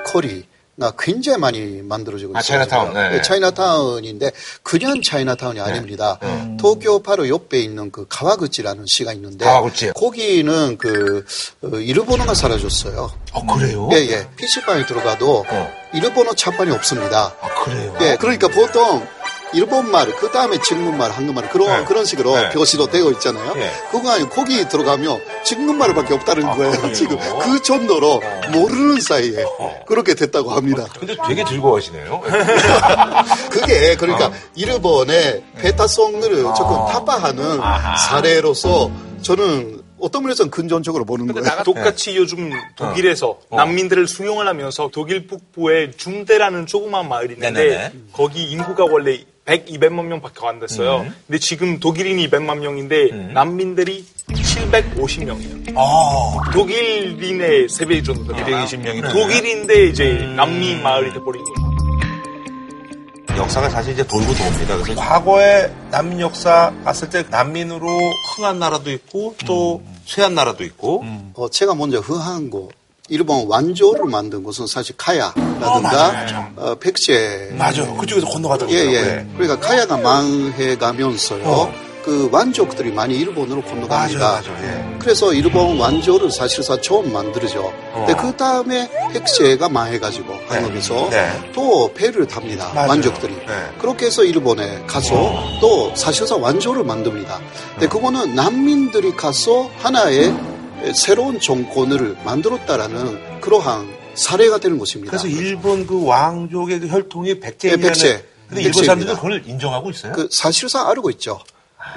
거리 가 굉장히 많이 만들어지고
아,
있어요.
차이나타운,
지금.
네.
차이나타운인데 그냥 차이나타운이 아닙니다. 도쿄 바로 옆에 있는 그 가와구치라는 시가 있는데
가와구치.
거기는 그 어, 일본어가 사라졌어요.
아, 그래요?
예, 예. PC방에 들어가도 일본어 차판이 없습니다.
아, 그래요?
예, 그러니까 보통 일본말, 그 다음에 중국말, 한국말, 그런,
네.
그런 식으로
네.
표시로 되어 있잖아요.
예.
그거 아니고 거기 들어가면 중국말밖에 없다는
아,
거예요. 지금 그 정도로 모르는 사이에 그렇게 됐다고 합니다.
근데 되게 즐거워하시네요. (laughs)
그게 그러니까 일본의 베타성을 조금 타파하는 사례로서 저는 어떤 면에서는 근전적으로 보는 거예요.
똑같이 요즘 독일에서
어.
난민들을 수용을 하면서 독일 북부에 중대라는 조그만 마을이 있는데
네네네.
거기 인구가 원래 100, 200만 명밖에 안 됐어요.
음.
근데 지금 독일인이 200만 명인데 난민들이 750명이에요.
아.
독일인의 3배 정도 됩니다.
220명이
독일인데 이제 난민 마을이 돼버린 거예요.
역사가 사실 이제 돌고 돕니다. 그래서 과거의 난민 역사 봤을 때 난민으로 흥한 나라도 있고 또 쇠한 나라도 있고.
어, 제가 먼저 흥한 거 일본 완조를 만든 곳은 사실 카야라든가
어.
어, 백제
맞아. 그쪽에서 건너가더라고요.
예, 예.
네.
그러니까 카야가 망해가면서요.
어.
그 완족들이 많이 일본으로 건너갑니다.
맞아요, 맞아요. 예.
그래서 일본 완조를 사실상 처음 만들죠. 근데 그 다음에 백제가 망해가지고 한국에서
네.
또 배를 탑니다.
맞아요.
완족들이.
네.
그렇게 해서 일본에 가서 또 사실상 완조를 만듭니다. 근데 그거는 난민들이 가서 하나의 새로운 정권을 만들었다라는 그러한 사례가 되는 것입니다.
그래서 일본 그 왕족의 그 혈통이 백제라는.
네, 백제.
근데 일본 사람들은
백제입니다.
그걸 인정하고 있어요?
그 사실상 알고 있죠.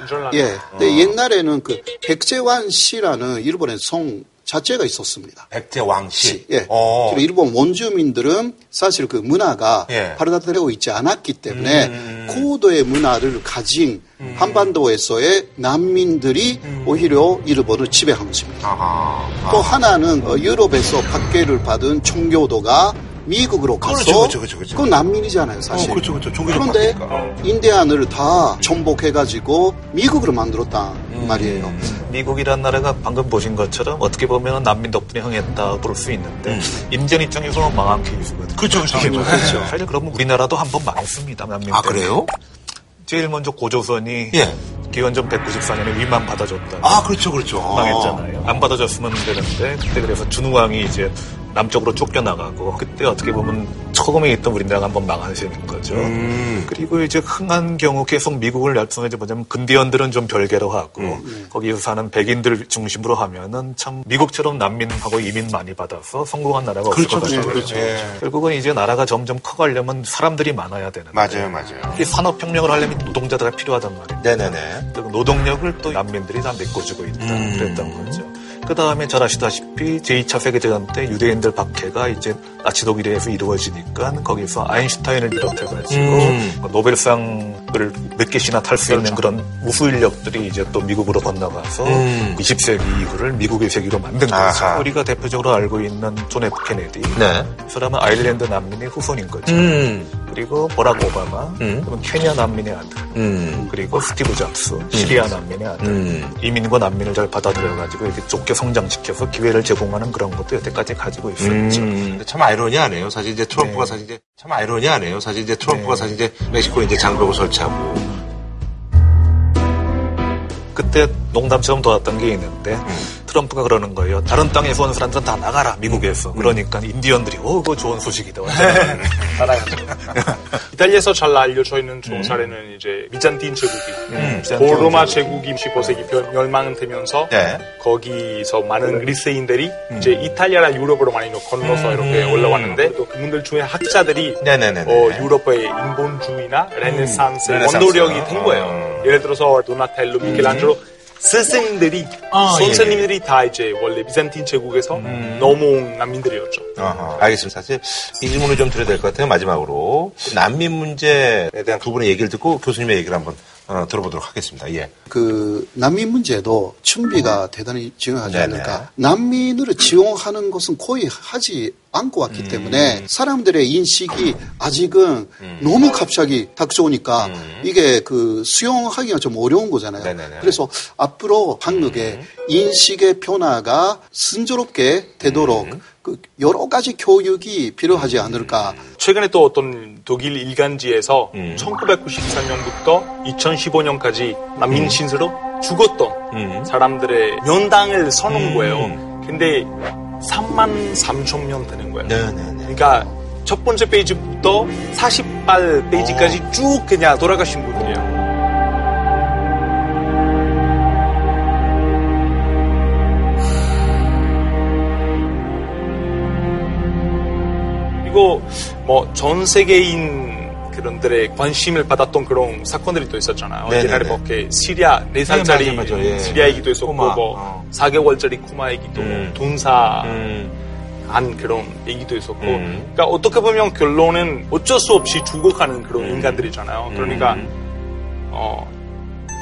인정을
예. 근데 옛날에는 그 백제완 씨라는 일본의 성 자체가 있었습니다.
백제왕씨.
예.
어.
그리고 일본 원주민들은 사실 그 문화가
예.
발달되고 있지 않았기 때문에
음.
고도의 문화를 가진 한반도에서의 난민들이
음.
오히려 일본을 지배한 것입니다.
아하.
또 하나는 어, 유럽에서 박해를 받은 청교도가 미국으로 가서
그렇죠, 그렇죠, 그렇죠, 그렇죠.
그건 난민이잖아요, 사실.
어, 그렇죠, 그렇죠.
그런데
바뀌니까.
인디안을 다 정복해가지고 미국으로 만들었단
음.
말이에요.
미국이란 나라가 방금 보신 것처럼 어떻게 보면 난민 덕분에 흥했다 볼수 있는데 임전 입장에서는 망한 케이스거든요.
음. 그렇죠, 그렇죠. 그렇죠.
사실 그러면 우리나라도 한 번 망했습니다. 난민
아,
때문에.
그래요?
제일 먼저 고조선이
예.
기원전 194년에 위만 받아줬다.
아, 그렇죠, 그렇죠.
망했잖아요. 안 받아줬으면 되는데 그때 그래서 준우왕이 이제 남쪽으로 쫓겨나가고 그때 어떻게 보면 허공에 있던 우리나라가 한번 셈인 거죠.
음.
그리고 이제 흥한 경우 계속 미국을 얄쌍하지 뭐냐면 근대원들은 좀 별개로 하고
음.
거기서 사는 백인들 중심으로 하면은 참 미국처럼 난민하고 이민 많이 받아서 성공한 나라가 없을
그렇죠,
것 같아요.
그렇죠, 그렇죠. 예.
결국은 이제 나라가 점점 커가려면 사람들이 많아야 되는.
맞아요, 맞아요.
이 산업혁명을 하려면 노동자들이 필요하단 말이에요.
네네네.
그 노동력을 또 난민들이 다 메꿔주고 있다.
음.
그랬던 거죠. 그 다음에 잘 아시다시피 제2차 세계대전 때 유대인들 박해가 이제 나치 독일에서 이루어지니까 거기서 아인슈타인을 비롯해가지고
음.
노벨상을 몇 개씩이나 탈 수 있는 그런 우수 인력들이 이제 또 미국으로 건너가서
음.
20세기 이후를 미국의 세기로 만든 거죠.
아하.
우리가 대표적으로 알고 있는 존 F 케네디.
네.
이 사람은 아일랜드 난민의 후손인 거죠.
음.
그리고 버락 오바마,
음.
케냐 난민의 아들,
음.
그리고 스티브 잡스, 시리아 난민의 아들.
음.
이민과 난민을 잘 받아들여가지고 이렇게 좁게 성장시켜서 기회를 제공하는 그런 것도 여태까지 가지고 있었죠.
음, 참아 이러니하네요. 사실 이제 트럼프가
네.
사실 이제 참 아이러니하네요. 사실 이제 트럼프가
네.
사실 이제 멕시코에 이제 장벽을 설치하고
그때 농담처럼 돌았던 게 있는데
음.
트럼프가 그러는 거예요. 다른 땅에서 온 사람들은 다 나가라
음.
미국에서. 그러니까 인디언들이 오 그거 좋은 소식이다. 완전.
나라가죠. (laughs) 이탈리아에서 잘 알려져 있는 좋은 사례는 이제 비잔틴 제국이
음,
고로마 제국이 15세기 멸- 멸망되면서
네.
거기서 많은 그리스인들이 이제 이탈리아나 유럽으로 많이 건너서 이렇게 올라왔는데 또 그분들 중에 학자들이. 어, 유럽의 인본주의나 레네상스. 원동력이 된 거예요. 예를 들어서 도나텔로, 미켈란젤로 스승들이
아,
선생님들이 다 이제 원래 비잔틴 제국에서 넘어온 난민들이었죠.
아하, 알겠습니다. 사실 이 질문을 좀 드려야 될 것 같아요. 마지막으로 난민 문제에 대한 두 분의 얘기를 듣고 교수님의 얘기를 한번 어, 들어보도록 하겠습니다. 예.
그 난민 문제도 준비가 대단히 중요하지
네네.
않을까. 난민을 지원하는 것은 거의 하지 않고 왔기 때문에 사람들의 인식이 아직은 너무 갑자기 닥쳐오니까 이게 그 수용하기가 좀 어려운 거잖아요.
네네네.
그래서 앞으로 한국의 인식의 변화가 순조롭게 되도록 그 여러 가지 교육이 필요하지 않을까.
최근에 또 어떤 독일 일간지에서
음.
1994년부터 2015년까지 난민 신세로 죽었던
음.
사람들의 명당을 써놓은
음.
거예요. 근데 3만 3천 명 되는 거예요.
네네네.
그러니까 첫 번째 페이지부터 40발 페이지까지
어.
쭉 그냥 돌아가신 분이에요. 그리고 뭐 전 세계인 그런들의 관심을 받았던 그런 사건들이 또 있었잖아요.
네네네.
옛날에 뭐 이렇게 시리아 네 살짜리
네. 예.
시리아 얘기도 있었고
꼬마,
뭐
어.
4개월짜리 쿠마 얘기도
음.
돈사
음.
한 그런 얘기도 있었고
음.
그러니까 어떻게 보면 결론은 어쩔 수 없이 죽어가는 그런 인간들이잖아요. 그러니까
음.
어,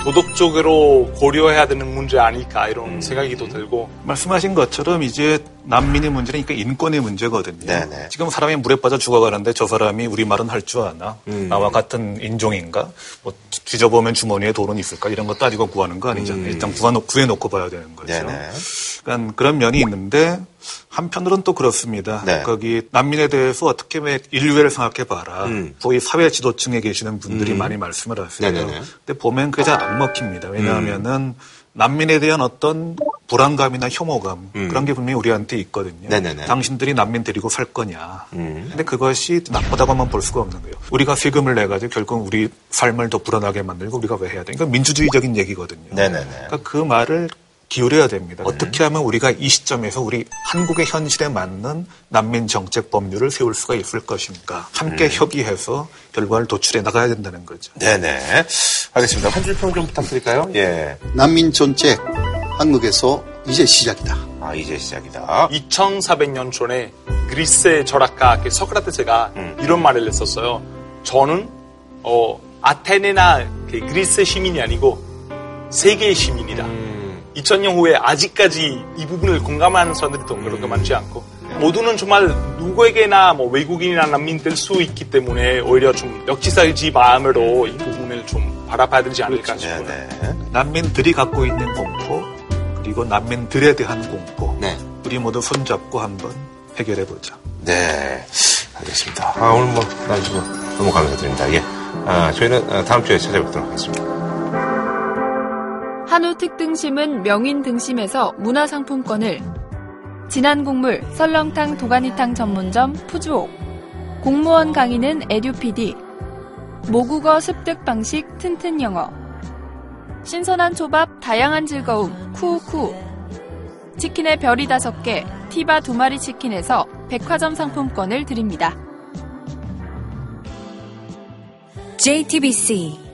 도덕적으로 고려해야 되는 문제 아닐까 이런
음.
생각이 또 들고
말씀하신 것처럼 이제 난민의 문제는 그러니까 인권의 문제거든요.
네네.
지금 사람이 물에 빠져 죽어가는데 저 사람이 우리 말은 할 줄 아나?
음.
나와 같은 인종인가? 뭐 뒤져보면 주머니에 돈은 있을까? 이런 거 따지고 구하는 거 아니잖아요. 일단 구해놓, 구해놓고 봐야 되는 거죠.
음. 네네.
그러니까 그런 면이 있는데 한편으로는 또 그렇습니다.
네.
거기 난민에 대해서 어떻게 왜 인류애를 생각해봐라.
음.
거의 사회 지도층에 계시는 분들이
음.
많이 말씀을 하세요.
네네네.
근데 보면 그게 잘 안 먹힙니다. 왜냐하면은 난민에 대한 어떤 불안감이나 혐오감
음.
그런 게 분명히 우리한테 있거든요.
네네네.
당신들이 난민 데리고 살 거냐.
음.
근데 그것이 나쁘다고만 볼 수가 없는 거예요. 우리가 세금을 내 가지고 결국 우리 삶을 더 불안하게 만들고 우리가 왜 해야 돼? 그러니까 민주주의적인 얘기거든요.
네네네.
그러니까 그 말을 기울여야 됩니다. 어떻게 하면 우리가 이 시점에서 우리 한국의 현실에 맞는 난민 정책 법률을 세울 수가 있을 것인가. 함께 협의해서 결과를 도출해 나가야 된다는 거죠.
네네. 알겠습니다. 한 줄 평좀 부탁드릴까요? 예.
난민 정책 한국에서 이제 시작이다.
아, 이제 시작이다.
2400년 전에 그리스의 철학가 그 소크라테스가
음.
이런 말을 했었어요. 저는 어, 아테네나 그 그리스 시민이 아니고 세계의 시민이다.
음.
2000년 후에 아직까지 이 부분을 공감하는 사람들이 또 그렇게 많지 않고 모두는 정말 누구에게나 뭐 외국인이나 난민 될 수 있기 때문에 오히려 좀 역지사지 마음으로 이 부분을 좀 바라봐야 되지 않을까 싶어요.
네 네.
난민들이 갖고 있는 공포 그리고 난민들에 대한 공포
네.
우리 모두 손잡고 한번 해결해 보자.
네. 알겠습니다. 아, 오늘 뭐, 나주고 너무 감사드립니다. 예. 아, 저희는 아, 다음 주에 찾아뵙도록 하겠습니다.
한우 특등심은 명인 등심에서 문화상품권을. 진한 국물 썰렁탕 도가니탕 전문점 푸주옥. 공무원 강의는 에듀피디, 모국어 습득 방식 튼튼 영어, 신선한 초밥 다양한 즐거움 쿠쿠, 치킨의 별이 다섯 개 티바 두 마리 치킨에서 백화점 상품권을 드립니다.
JTBC